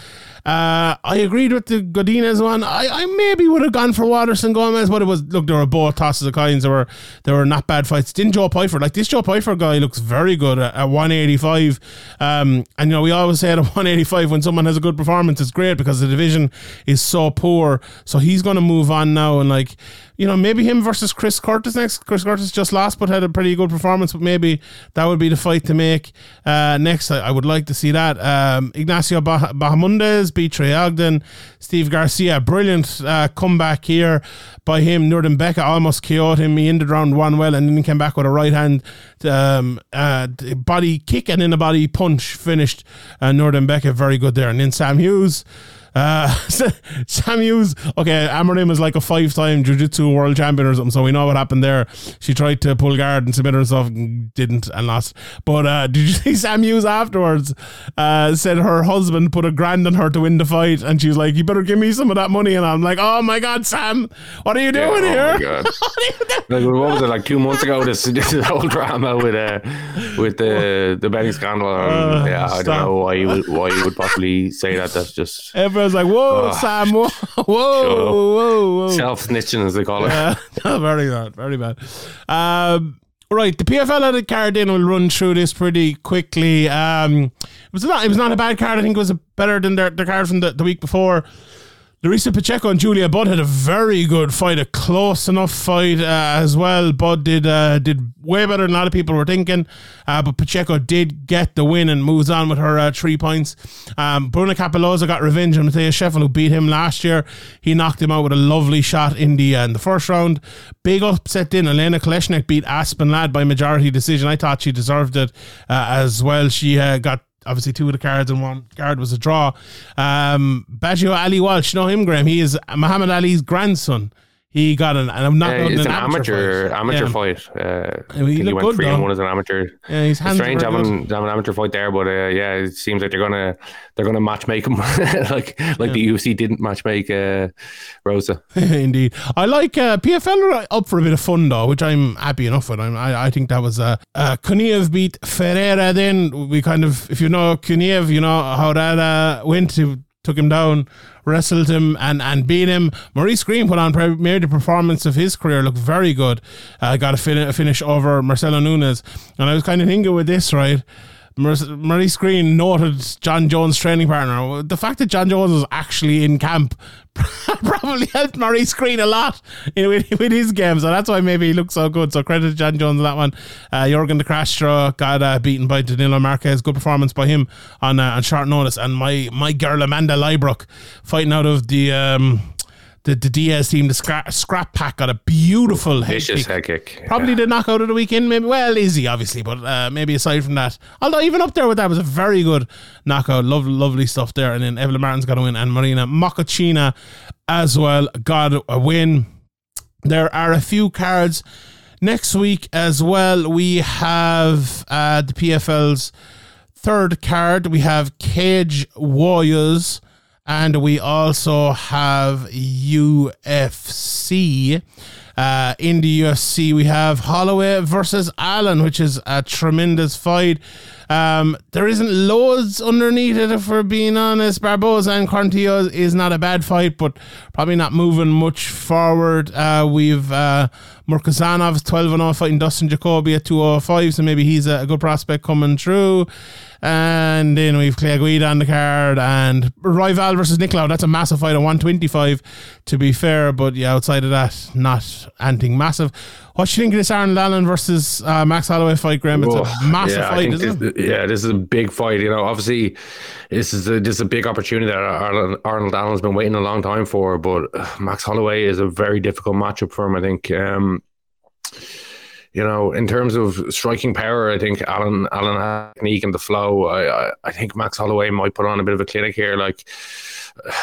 Speaker 1: Uh, I agreed with the Godinez one. I, I maybe would have gone for Waterson Gomez, but it was look there were both tosses of coins. There were there were not bad fights. Didn't Joe Pyfer like this? Joe Pyfer guy looks very good at, at 185. Um, and you know we always say at 185 when someone has a good performance, it's great because the division is so poor. So he's going to move on now and like you know maybe him versus Chris Curtis next. Chris Curtis just lost but had a pretty good performance, but maybe that would be the fight to make uh, next. I, I would like to see that. Um, Ignacio bah- Bahamondes beat Trey Ogden. Steve Garcia, brilliant uh, comeback here by him. Nuerdanbieke almost KO'd him. He ended round one well and then he came back with a right hand um, uh, body kick and then a body punch finished uh, Nuerdanbieke. Very good there. And then Sam Hughes. Uh, Sam Hughes, okay, Amorim is like a five time Jiu Jitsu world champion or something, so we know what happened there. She tried to pull guard and submit herself and didn't and lost. But uh, did you see Sam Hughes afterwards uh, said her husband put a grand on her to win the fight, and she was like, You better give me some of that money. And I'm like, Oh my God, Sam, what are you
Speaker 2: Yeah,
Speaker 1: doing
Speaker 2: oh
Speaker 1: here?
Speaker 2: my God. like what was it like two months ago? This this whole drama with uh with the the betting scandal. And,
Speaker 1: Uh,
Speaker 2: yeah, I don't know why you would why you would possibly say that. That's just
Speaker 1: Everyone's like, Whoa,
Speaker 2: Oh,
Speaker 1: Sam, whoa, whoa, whoa, whoa.
Speaker 2: self snitching as they call it.
Speaker 1: Uh, very bad, very bad. Um, right, the PFL at the card in will run through this pretty quickly. Um, it was not, it was not a bad card. I think it was a better than their, their card from the, the week before. Larissa Pacheco and Julia Budd had a very good fight, a close enough fight uh, as well. Budd did uh, did way better than a lot of people were thinking, uh, but Pacheco did get the win and moves on with her uh, three points. Um, Bruno Cappelozza got revenge on Matthias Scheffel, who beat him last year. He knocked him out with a lovely shot in the uh, in the first round. Big upset in Elena Kolesnik beat Aspen Ladd by majority decision. I thought she deserved it uh, as well. She got obviously two of the cards and one card was a draw. Um, Biaggio Ali Walsh, know him, Graeme. He is Muhammad Ali's grandson. He got an, knockout
Speaker 2: Uh,
Speaker 1: in
Speaker 2: it's
Speaker 1: an
Speaker 2: an amateur
Speaker 1: fight.
Speaker 2: amateur
Speaker 1: Yeah.
Speaker 2: fight. Uh,
Speaker 1: he
Speaker 2: I think he went
Speaker 1: good,
Speaker 2: three
Speaker 1: though.
Speaker 2: and one as an amateur.
Speaker 1: Yeah, hands
Speaker 2: strange having, having an amateur fight there, but uh, yeah, it seems like they're gonna they're gonna match make him like like the UFC didn't match make uh, Rosa.
Speaker 1: Indeed, I like uh, PFL up for a bit of fun though, which I'm happy enough with. I'm, I I think that was uh, uh, Kuniev beat Ferreira. Then we kind of, if you know Kuniev, you know how that uh, went. He took him down, wrestled him, and and beat him. Maurice Greene put on probably the performance of his career. Looked very good. Uh, got a, fin- a finish over Marcelo Nunes, and I was kind of thinking with this right. Maurice Greene noted Jon Jones' training partner. The fact that Jon Jones was actually in camp probably helped Maurice Greene a lot in, with, with his game. So that's why maybe he looked so good. So credit to Jon Jones on that one. Uh, Jorgen de Castro got uh, beaten by Danilo Marques. Good performance by him on uh, on short notice. And my my girl Amanda Leibrock fighting out of the. Um, the, the Diaz team, the scrap, scrap pack got a beautiful head kick.
Speaker 2: head kick.
Speaker 1: Probably the knockout of the weekend. Maybe well, Izzy obviously, but uh, maybe aside from that, although even up there with that was a very good knockout. Lovely, lovely stuff there. And then Evelyn Martin's got a win, and Marina Mokhnatkina as well got a win. There are a few cards next week as well. We have uh, the PFL's third card. We have Cage Warriors. And we also have UFC. Uh, in the UFC, we have Holloway versus Allen, which is a tremendous fight. Um, there isn't loads underneath it, if we're being honest. Barboza and Quarantillo is not a bad fight, but probably not moving much forward. Uh, we've uh, Murzakanov 12 0 fighting Dustin Jacoby at 205, so maybe he's a good prospect coming through. And then we've Clay Guida on the card and Rival versus Nicolau. That's a massive fight at 125, to be fair. But yeah, outside of that, not anything massive. What do you think of this Arnold Allen versus uh, Max Holloway fight, Graeme? It's
Speaker 2: Oh,
Speaker 1: a massive
Speaker 2: yeah,
Speaker 1: fight, isn't
Speaker 2: this,
Speaker 1: it?
Speaker 2: Yeah, this is a big fight. You know, obviously, this is a, this is a big opportunity that Arnold, Arnold Allen's been waiting a long time for. But uh, Max Holloway is a very difficult matchup for him. I think. Um, you know, in terms of striking power, I think Alan Alan technique and the flow. I, I I think Max Holloway might put on a bit of a clinic here. Like,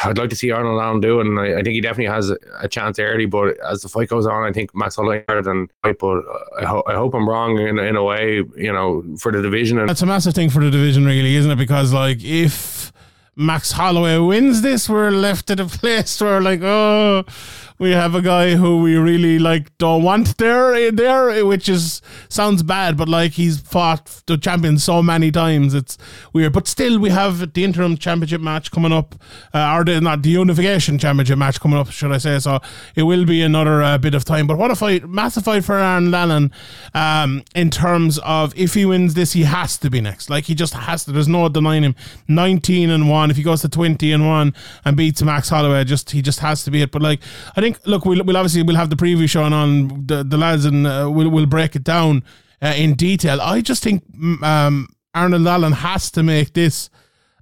Speaker 2: I'd like to see Arnold Allen do, and I, I think he definitely has a, chance early. But as the fight goes on, I think Max Holloway better than fight. But I, ho- I hope I'm wrong in, in a way. You know, for the division
Speaker 1: That's a massive thing for the division, really, isn't it? Because like if Max Holloway wins this, we're left at a place where like, oh, we have a guy who we really like don't want there there, which is sounds bad, but like he's fought the champion so many times, it's weird. But still, we have the interim championship match coming up, uh, or the not the unification championship match coming up, should I say? So it will be another uh, bit of time. But what a fight, massive fight for Arnold Allen. Um, in terms of if he wins this, he has to be next. Like he just has to. There's no denying him. 19 and one. If he goes to 20 and one and beats Max Holloway, just he just has to be it. But like I think, look, we'll, we'll obviously we'll have the preview shown on the the lads and uh, we'll we'll break it down uh, in detail. I just think mm, um, Arnold Allen has to make this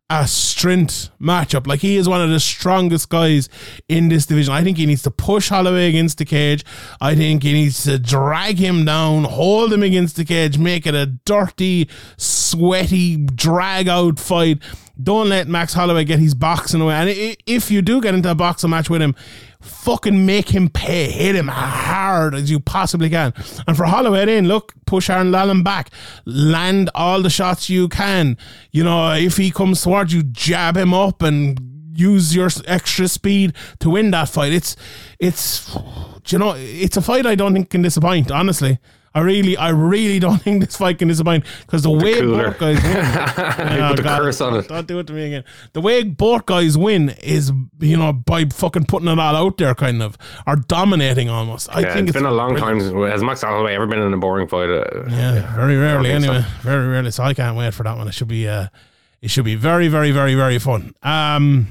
Speaker 1: a strength matchup. Like he is one of the strongest guys in this division. I think he needs to push Holloway against the cage. I think he needs to drag him down, hold him against the cage, make it a dirty, sweaty, drag out fight. Don't let Max Holloway get his boxing away. And if you do get into a boxing match with him, fucking make him pay. Hit him hard as you possibly can. And for Holloway then, look, push Arnold Allen back. Land all the shots you can. You know, if he comes towards you, jab him up and use your extra speed to win that fight. It's it's you know, it's a fight I don't think can disappoint, honestly. I really, I really don't think this fight can disappoint because the way
Speaker 2: cooler.
Speaker 1: both guys win, Yeah,
Speaker 2: put the
Speaker 1: God,
Speaker 2: curse on it.
Speaker 1: Don't do it to me again. The way both guys win is, you know, by fucking putting it all out there, kind of, or dominating almost. I
Speaker 2: yeah,
Speaker 1: think
Speaker 2: it's been a long time. Has Max Holloway ever been in a boring fight? Uh,
Speaker 1: Yeah, very rarely
Speaker 2: think so.
Speaker 1: anyway. Very rarely. So I can't wait for that one. It should be uh it should be very, very, very, very fun. Um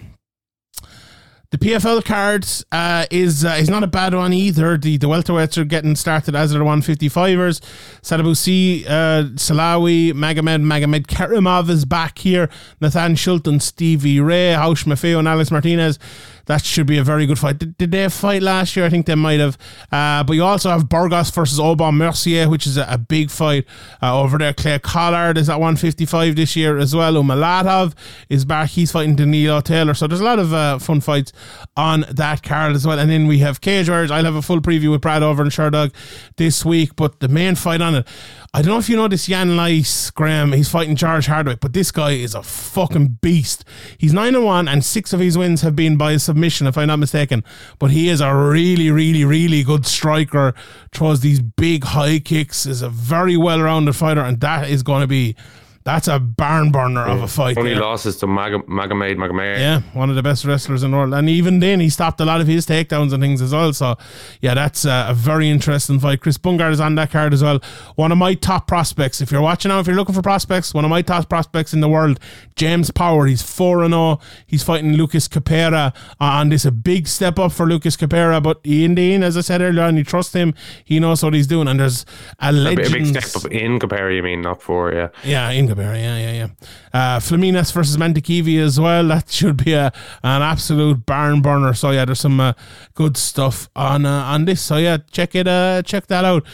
Speaker 1: the PFL card uh, is uh, is not a bad one either. The the welterweights are getting started as are the 155ers. Sadibou Sy, uh, Salawi, Magomed, Magomedkerimov is back here. Nathan Schulten, Stevie Ray, Raush Manfio, and Alex Martinez. That should be a very good fight. Did, did they fight last year? I think they might have. Uh, but you also have Burgos versus Aubin Mercier, which is a, a big fight uh, over there. Clay Collard is at 155 this year as well. Umalatov is back. He's fighting Dilano Taylor. So there's a lot of uh, fun fights on that card as well. And then we have Cage Warriors. I'll have a full preview with Brad over in Sherdog this week. But the main fight on it, I don't know if you know this Jan Lice, Graeme. He's fighting George Hardwick, but this guy is a fucking beast. He's 9 and 1, and six of his wins have been by submission, if I'm not mistaken. But he is a really, really, really good striker. Throws these big high kicks, is a very well rounded fighter, and that is going to be. That's a barn burner of a fight.
Speaker 2: Only
Speaker 1: there.
Speaker 2: losses to Mag- Magomed Magomed.
Speaker 1: Yeah, one of the best wrestlers in the world. And even then, he stopped a lot of his takedowns and things as well. So, yeah, that's uh, a very interesting fight. Chris Bungard is on that card as well. One of my top prospects. If you're watching now, if you're looking for prospects, one of my top prospects in the world, James Power. He's 4 0. He's fighting Lucas Capera on this. A big step up for Lucas Capera. But Ian Dean, as I said earlier and you trust him. He knows what he's doing. And there's a
Speaker 2: A, big-
Speaker 1: legend.
Speaker 2: a big step up in compare, you mean, not for, yeah.
Speaker 1: Yeah, in Yeah, yeah, yeah. Uh, Flaminas versus Mantekivi as well. That should be a an absolute barn burner. So yeah, there's some uh, good stuff on uh, on this. So yeah, check it, uh, check that out.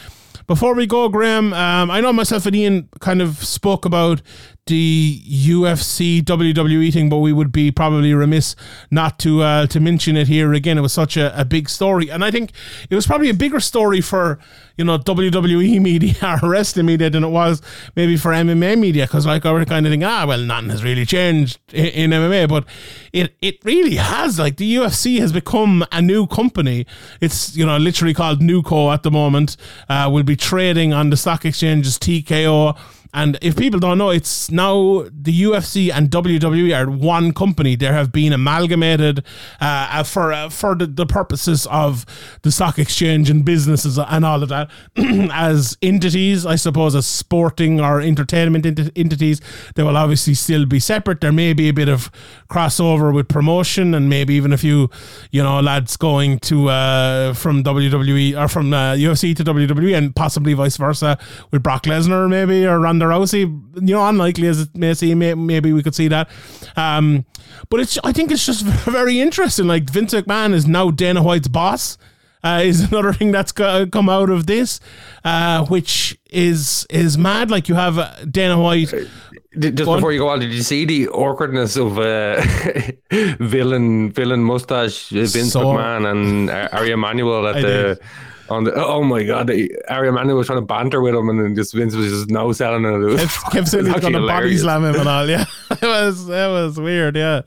Speaker 1: Before we go, Graeme, um, I know myself and Ian kind of spoke about the UFC WWE thing, but we would be probably remiss not to uh, to mention it here again. It was such a, a big story, and I think it was probably a bigger story for you know WWE media or wrestling media than it was maybe for MMA media because like I were kind of thinking, ah, well, nothing has really changed in, in MMA, but it it really has. Like the UFC has become a new company. It's you know literally called NewCo at the moment. Uh, will be trading on the stock exchanges TKO. And if people don't know, it's now the UFC and WWE are one company. There have been amalgamated uh, for uh, for the, the purposes of the stock exchange and businesses and all of that as entities. I suppose as sporting or entertainment ent- entities, they will obviously still be separate. There may be a bit of crossover with promotion and maybe even a few, you know, lads going to uh, from WWE or from uh, UFC to WWE and possibly vice versa with Brock Lesnar maybe or Ronda Rousey. You know, unlikely as it may seem, maybe we could see that. Um, but it's I think it's just very interesting. Like Vince McMahon is now Dana White's boss. Uh, is another thing that's come out of this, uh, which is is mad. Like you have uh, Dana White.
Speaker 2: Just before you go on, did you see the awkwardness of uh, villain villain mustache uh, Vince
Speaker 1: So-
Speaker 2: McMahon and Ari Emanuel at
Speaker 1: I
Speaker 2: the
Speaker 1: did.
Speaker 2: On the oh my god, Ari Emanuel was trying to banter with him and then just Vince was just no selling it. It was
Speaker 1: Kev, Kev said he's gonna body slam him and all. Yeah, it was it was weird. Yeah,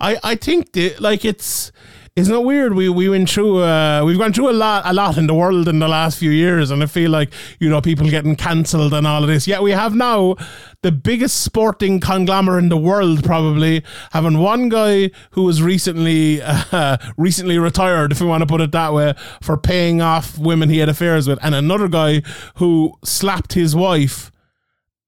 Speaker 1: I I think the, like it's. Isn't it weird? We we went through uh, we've gone through a lot a lot in the world in the last few years, and I feel like you know people getting cancelled and all of this. Yet we have now the biggest sporting conglomerate in the world, probably having one guy who was recently uh, recently retired, if we want to put it that way, for paying off women he had affairs with, and another guy who slapped his wife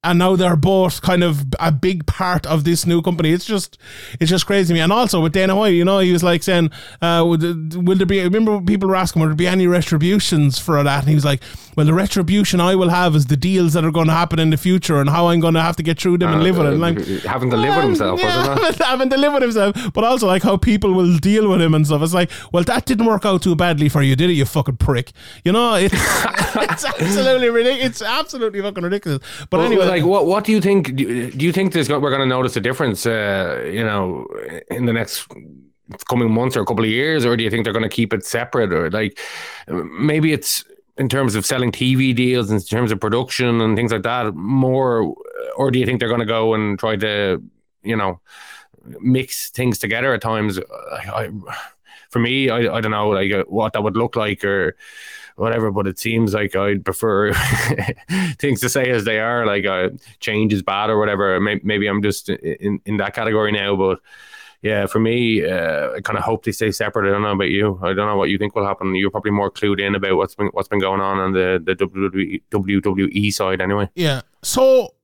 Speaker 1: and now they're both kind of a big part of this new company. It's just, it's just crazy to me. And also with Dana White, you know, he was like saying, uh, would, will there be? I remember when people were asking, will there be any retributions for that? And he was like, well, the retribution I will have is the deals that are going to happen in the future and how I'm going to have to get through them and live with it. And like,
Speaker 2: having to live with himself,
Speaker 1: yeah,
Speaker 2: wasn't it?
Speaker 1: having, having to live with himself, but also like how people will deal with him and stuff. It's like, well, that didn't work out too badly for you, did it? You fucking prick. You know, it's it's absolutely ridiculous. It's absolutely fucking ridiculous. But
Speaker 2: Well,
Speaker 1: anyway,
Speaker 2: like what what do you think? Do you, think there's we're going to notice a difference? Uh, you know, in the next coming months or a couple of years, or do you think they're going to keep it separate, or like maybe it's in terms of selling TV deals, in terms of production and things like that, more, or do you think they're going to go and try to, you know, mix things together at times? I, I, for me, I, I don't know like what that would look like or whatever, but it seems like I'd prefer things to say as they are. Like uh, change is bad or whatever. Maybe, I'm just in, in that category now, but yeah, for me, uh, I kind of hope they stay separate. I don't know about you. I don't know what you think will happen. You're probably more clued in about what's been what's been going on on the the WWE, WWE side, anyway.
Speaker 1: Yeah. So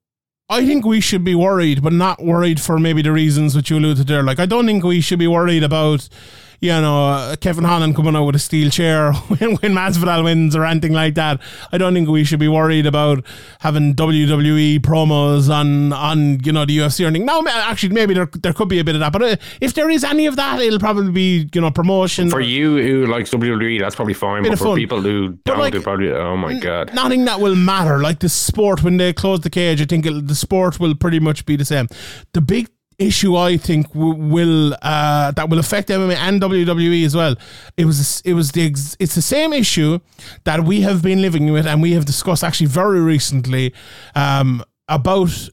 Speaker 1: I think we should be worried, but not worried for maybe the reasons that you alluded there. Like, I don't think we should be worried about, you know, uh, Kevin Holland coming out with a steel chair when, when Masvidal wins or anything like that. I don't think we should be worried about having WWE promos on, on you know, the UFC or anything. No, actually, maybe there, there could be a bit of that. But uh, if there is any of that, it'll probably be, you know, promotion.
Speaker 2: For you who likes WWE, that's probably fine.
Speaker 1: Bit
Speaker 2: But for
Speaker 1: fun.
Speaker 2: people who
Speaker 1: But
Speaker 2: don't,
Speaker 1: like-
Speaker 2: probably, oh my God.
Speaker 1: nothing that will matter. Like the sport, when they close the cage, I think it'll, the sport will pretty much be the same. The big issue I think w- will uh, that will affect MMA and WWE as well. It was it was the ex- it's the same issue that we have been living with, and we have discussed actually very recently um, about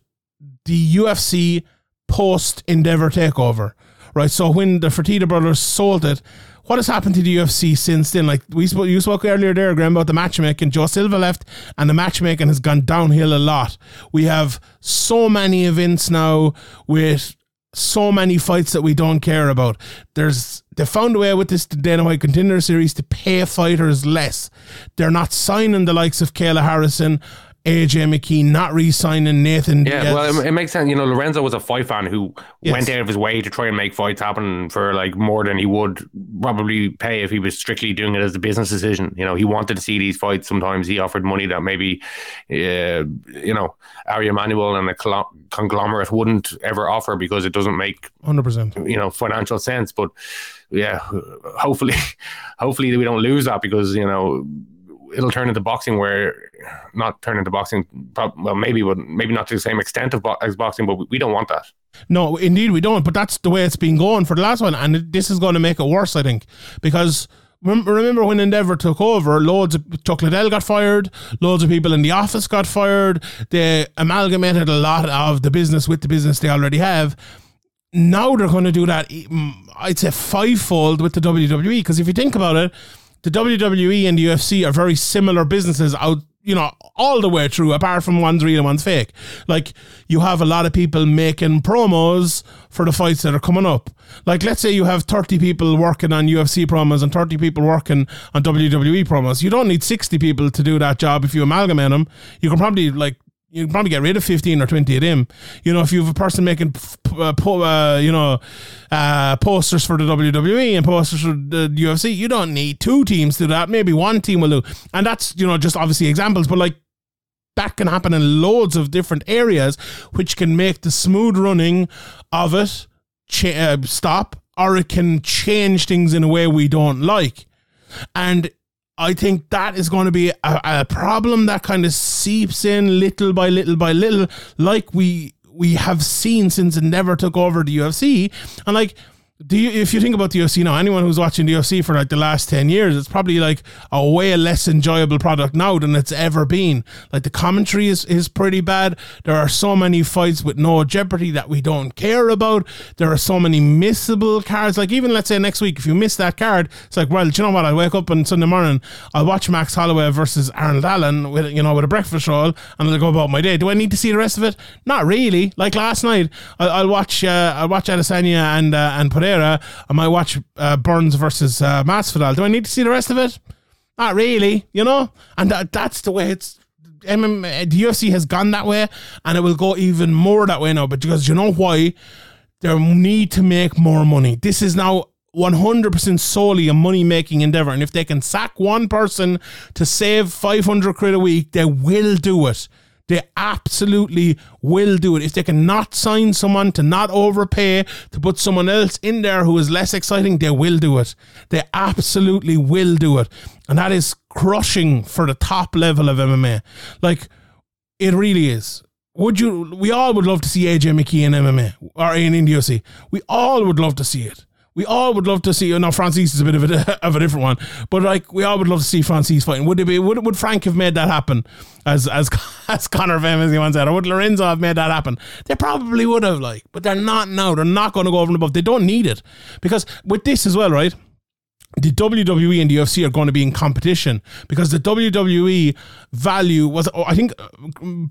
Speaker 1: the UFC post Endeavor takeover. Right, so when the Fertitta brothers sold it, what has happened to the UFC since then? Like we spoke, you spoke earlier there, Graeme, about the matchmaking. Joe Silva left, and the matchmaking has gone downhill a lot. We have so many events now with so many fights that we don't care about. There's they found a way with this Dana White Contender Series to pay fighters less. They're not signing the likes of Kayla Harrison. AJ McKee not re-signing Nathan
Speaker 2: Yeah,
Speaker 1: Diaz.
Speaker 2: well, it, it makes sense. You know, Lorenzo was a fight fan who
Speaker 1: Yes.
Speaker 2: went out of his way to try and make fights happen for like more than he would probably pay if he was strictly doing it as a business decision. You know, he wanted to see these fights. Sometimes he offered money that maybe, uh, you know, Ari Emanuel and a clo- conglomerate wouldn't ever offer because it doesn't make
Speaker 1: hundred percent.
Speaker 2: you know financial sense. But yeah, hopefully, hopefully we don't lose that because you know it'll turn into boxing where not turn into boxing. Well, maybe, but maybe not to the same extent of bo- as boxing. But we- don't want that.
Speaker 1: No, indeed we don't. But that's the way it's been going for the last one, and this is going to make it worse, I think, because. Remember when Endeavor took over? Loads of Chuck Liddell got fired. Loads of people in the office got fired. They amalgamated a lot of the business with the business they already have. Now they're going to do that. mm, I'd say fivefold with the WWE because if you think about it, the WWE and the UFC are very similar businesses out, you know, all the way through, apart from one's real and one's fake. Like, you have a lot of people making promos for the fights that are coming up. Like, let's say you have 30 people working on UFC promos and 30 people working on WWE promos. You don't need 60 people to do that job if you amalgamate them. You can probably, like, you probably get rid of 15 or 20 of them. You know, if you have a person making, uh, uh, you know, uh, posters for the WWE and posters for the UFC, you don't need two teams to do that. Maybe one team will do. And that's, you know, just obviously examples, but like that can happen in loads of different areas, which can make the smooth running of it uh, stop or it can change things in a way we don't like. And I think that is going to be a, a problem that kind of seeps in little by little by little, like we we have seen since Endeavor took over the UFC. And like, do you, if you think about the UFC now, anyone who's watching the UFC for like the last 10 years, it's probably like a way less enjoyable product now than it's ever been. Like the commentary is, is pretty bad. There are so many fights with no jeopardy that we don't care about. There are so many missable cards. Like even let's say next week, if you miss that card, it's like, well, do you know what? I wake up on Sunday morning, I'll watch Max Holloway versus Arnold Allen with, you know, with a breakfast roll and I'll go about my day. Do I need to see the rest of it? Not really. Like last night, I'll, I'll watch, uh, I'll watch Adesanya and, uh, and Pereira. I might watch uh, Burns versus uh, Masvidal. Do I need to see the rest of it? Not really, you know? And that, that's the way it's. MMA, the UFC has gone that way, and it will go even more that way now. But because you know why? They need to make more money. This is now 100% solely a money making endeavor. And if they can sack one person to save 500 quid a week, they will do it. They absolutely will do it. If they can not sign someone to not overpay, to put someone else in there who is less exciting, they will do it. They absolutely will do it. And that is crushing for the top level of MMA. Like, it really is. Would you? We all would love to see AJ McKee in MMA or in IndioC. We all would love to see it. We all would love to see. You Now Francis is a bit of a of a different one, but like we all would love to see Francis fighting. Would it be? Would would Frank have made that happen? As as as Conor famously once said, or would Lorenzo have made that happen? They probably would have, like, but they're not now. They're not going to go over and above. They don't need it because with this as well, right? The WWE and the UFC are going to be in competition because the WWE value was, oh, I think, uh,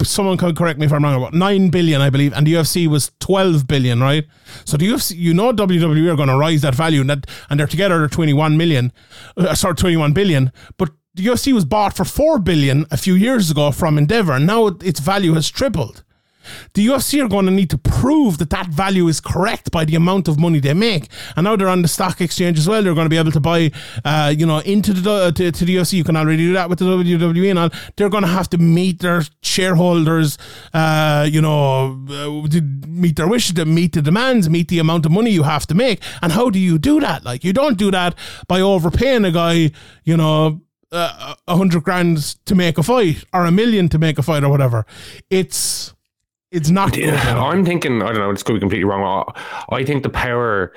Speaker 1: someone can correct me if I'm wrong, about nine billion, I believe, and the UFC was twelve billion, right? So the UFC, you know, WWE are going to rise that value, and that, and they're together, they're twenty one million, uh, sorry, twenty one billion, but. The UFC was bought for four billion a few years ago from Endeavor, and now its value has tripled. The UFC are going to need to prove that that value is correct by the amount of money they make. And now they're on the stock exchange as well. They're going to be able to buy, uh, you know, into the uh, to, to the UFC. You can already do that with the WWE and all. They're going to have to meet their shareholders, uh, you know, uh, meet their wishes, meet the demands, meet the amount of money you have to make. And how do you do that? Like, you don't do that by overpaying a guy, you know, uh, a hundred grand to make a fight or a million to make a fight or whatever. It's it's not. good.
Speaker 2: I'm thinking, I don't know, this could be completely wrong. I I think the power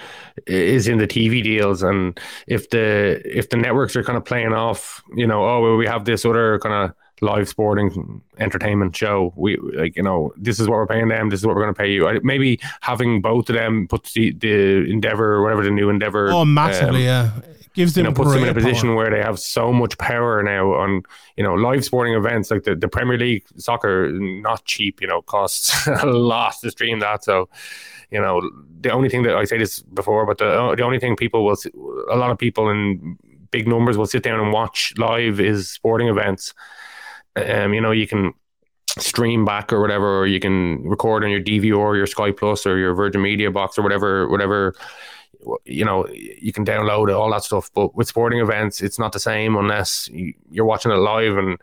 Speaker 2: is in the TV deals, and if the if the networks are kind of playing off, you know, oh, well, we have this other kind of live sporting entertainment show. We like, you know, this is what we're paying them. This is what we're going to pay you. I, maybe having both of them put the, the Endeavor, or whatever the new Endeavor,
Speaker 1: Oh, massively,
Speaker 2: um,
Speaker 1: yeah. Gives them
Speaker 2: you know, puts them in a position
Speaker 1: power.
Speaker 2: where they have so much power now on, you know, live sporting events like the, the Premier League soccer, not cheap, you know, costs a lot to stream that. So, you know, the only thing that I say this before, but the, the only thing people will, see, a lot of people in big numbers will sit down and watch live is sporting events. Um, you know, you can stream back or whatever, or you can record on your DVR, or your Sky Plus, or your Virgin Media box, or whatever, whatever. You know, you can download it, all that stuff. But with sporting events, it's not the same unless you- you're watching it live, and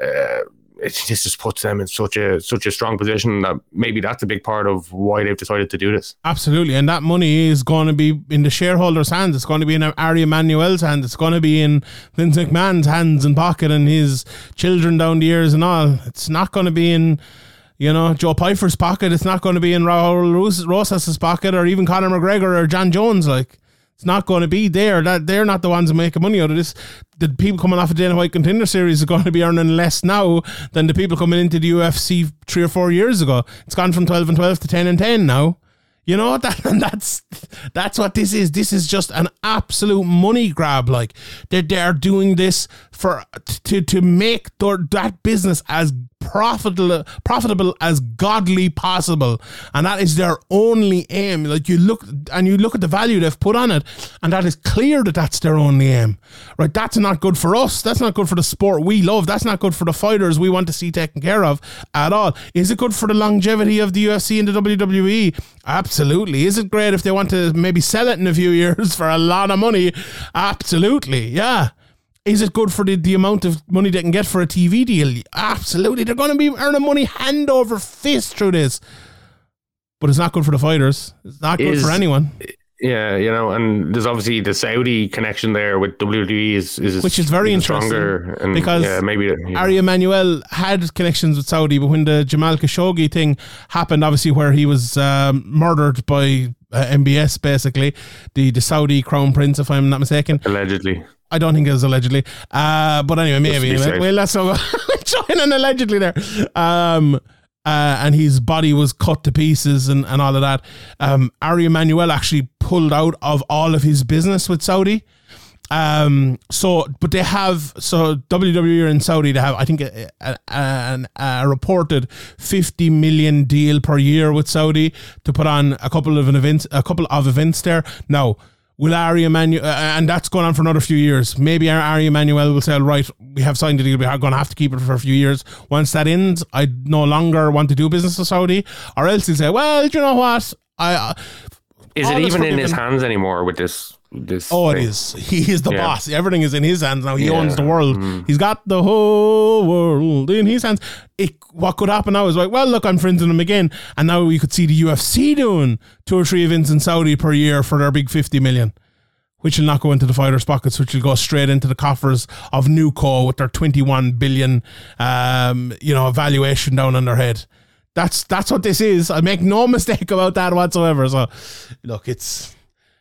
Speaker 2: uh, it just just puts them in such a such a strong position that maybe that's a big part of why they've decided to do this.
Speaker 1: Absolutely, and that money is going to be in the shareholders' hands. It's going to be in Ari Emanuel's hands. It's going to be in Vince McMahon's hands and pocket, and his children down the years and all. It's not going to be in, you know, Joe Pyfer's pocket. It's not going to be in Raul Ros- Rosas's pocket, or even Conor McGregor or Jon Jones. Like, it's not going to be there. That they're not the ones making money out of this. The people coming off of Dana White Contender Series are going to be earning less now than the people coming into the UFC three or four years ago. It's gone from twelve and twelve to ten and ten now. You know that and that's that's what this is. This is just an absolute money grab. Like they're they're doing this for to to make their, that business as profitable profitable as godly possible, and that is their only aim. Like you look and you look at the value they've put on it, and that is clear that that's their only aim. Right? That's not good for us. That's not good for the sport we love. That's not good for the fighters we want to see taken care of at all. Is it good for the longevity of the UFC and the WWE? Absolutely. Is it great if they want to maybe sell it in a few years for a lot of money? Absolutely. Yeah. Is it good for the, the amount of money they can get for a TV deal? Absolutely. They're going to be earning money hand over fist through this. But it's not good for the fighters. It's not good
Speaker 2: Is-
Speaker 1: for anyone.
Speaker 2: Yeah, you know, and there's obviously the Saudi connection there with WWE is, is
Speaker 1: Which is very interesting,
Speaker 2: and
Speaker 1: because
Speaker 2: yeah, maybe you know,
Speaker 1: Ari Emanuel had connections with Saudi, but when the Jamal Khashoggi thing happened, obviously where he was um, murdered by uh, MBS, basically the the Saudi crown prince, if I'm not mistaken.
Speaker 2: allegedly.
Speaker 1: I don't think it was allegedly, uh, but anyway, maybe. Well, let's not go join an allegedly there. Um, uh, and his body was cut to pieces and, and all of that. Um, Ari Emanuel actually pulled out of all of his business with Saudi. Um, so, but they have so WWE in Saudi. They have, I think, a, a, a, a reported fifty million deal per year with Saudi to put on a couple of an events, a couple of events there. Now, will Ari Emanuel, uh, and that's going on for another few years. Maybe Ari Emanuel will say, "Right, we have signed a deal. We are going to have to keep it for a few years. Once that ends, I no longer want to do business with Saudi." Or else he'll say, "Well, do you know what? I." Uh,
Speaker 2: Is it even in his hands anymore with this? This
Speaker 1: Oh, it
Speaker 2: thing?
Speaker 1: is. He is the
Speaker 2: Yeah.
Speaker 1: boss. Everything is in his hands now. He
Speaker 2: Yeah.
Speaker 1: owns the world.
Speaker 2: Mm.
Speaker 1: He's got the whole world in his hands. It, what could happen now is like, well, look, I'm friends with him again, and now we could see the UFC doing two or three events in Saudi per year for their big fifty million. Which will not go into the fighters' pockets, which will go straight into the coffers of NewCo with their 21 billion, um, you know, valuation down on their head. That's that's what this is. I make no mistake about that whatsoever. So, look, it's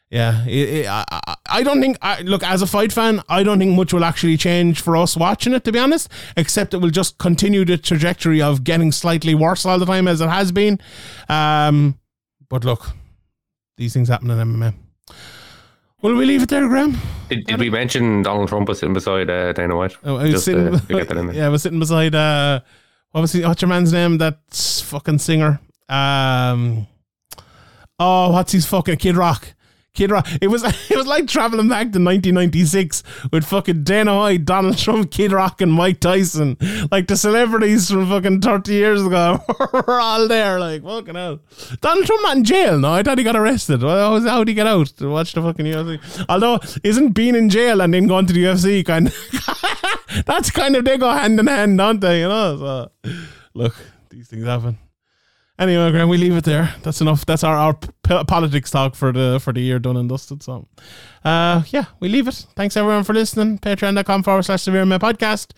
Speaker 1: yeah, it, it, I, I- don't think. I, look, as a fight fan, I don't think much will actually change for us watching it. To be honest, except it will just continue the trajectory of getting slightly worse all the time as it has been. Um, but look, these things happen in MMA. Will we leave it there, Graeme?
Speaker 2: Did, did we mention Donald Trump was sitting beside uh, Dana White?
Speaker 1: Oh, I was
Speaker 2: Just
Speaker 1: sitting.
Speaker 2: uh, get that in there.
Speaker 1: yeah, I was sitting beside. Uh, what was he, what's your man's name? That fucking singer. Um, oh, what's his fucking Kid Rock? Kid Rock. It was it was like traveling back to 1996 with fucking Dana Donald Trump, Kid Rock, and Mike Tyson. Like the celebrities from fucking 30 years ago were all there. Like fucking hell. Donald Trump not in jail. No, I thought he got arrested. How did he get out to watch the fucking UFC? Although isn't being in jail and then going to the UFC kind of that's kind of they go hand in hand, don't they? You know. So look, these things happen. Anyway, Graeme, we leave it there. That's enough. That's our, our p- politics talk for the for the year done and dusted. So, uh, yeah, we leave it. Thanks everyone for listening. Patreon.com forward slash severe my podcast.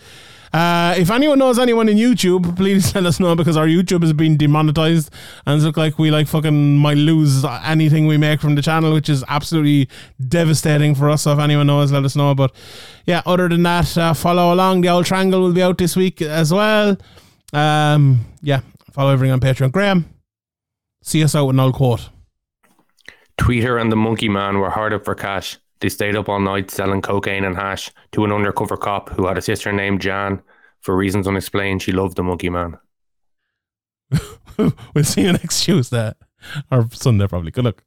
Speaker 1: Uh, if anyone knows anyone in YouTube, please let us know because our YouTube has been demonetized and look like we like fucking might lose anything we make from the channel, which is absolutely devastating for us. So if anyone knows, let us know. But yeah, other than that, uh, follow along. The old triangle will be out this week as well. Um, yeah, follow everything on Patreon. Graeme, see us out with old quote.
Speaker 2: Tweeter and the Monkey Man were hard up for cash. They stayed up all night selling cocaine and hash to an undercover cop who had a sister named Jan. For reasons unexplained, she loved the Monkey Man.
Speaker 1: we'll see you next Tuesday or Sunday, probably. Good luck.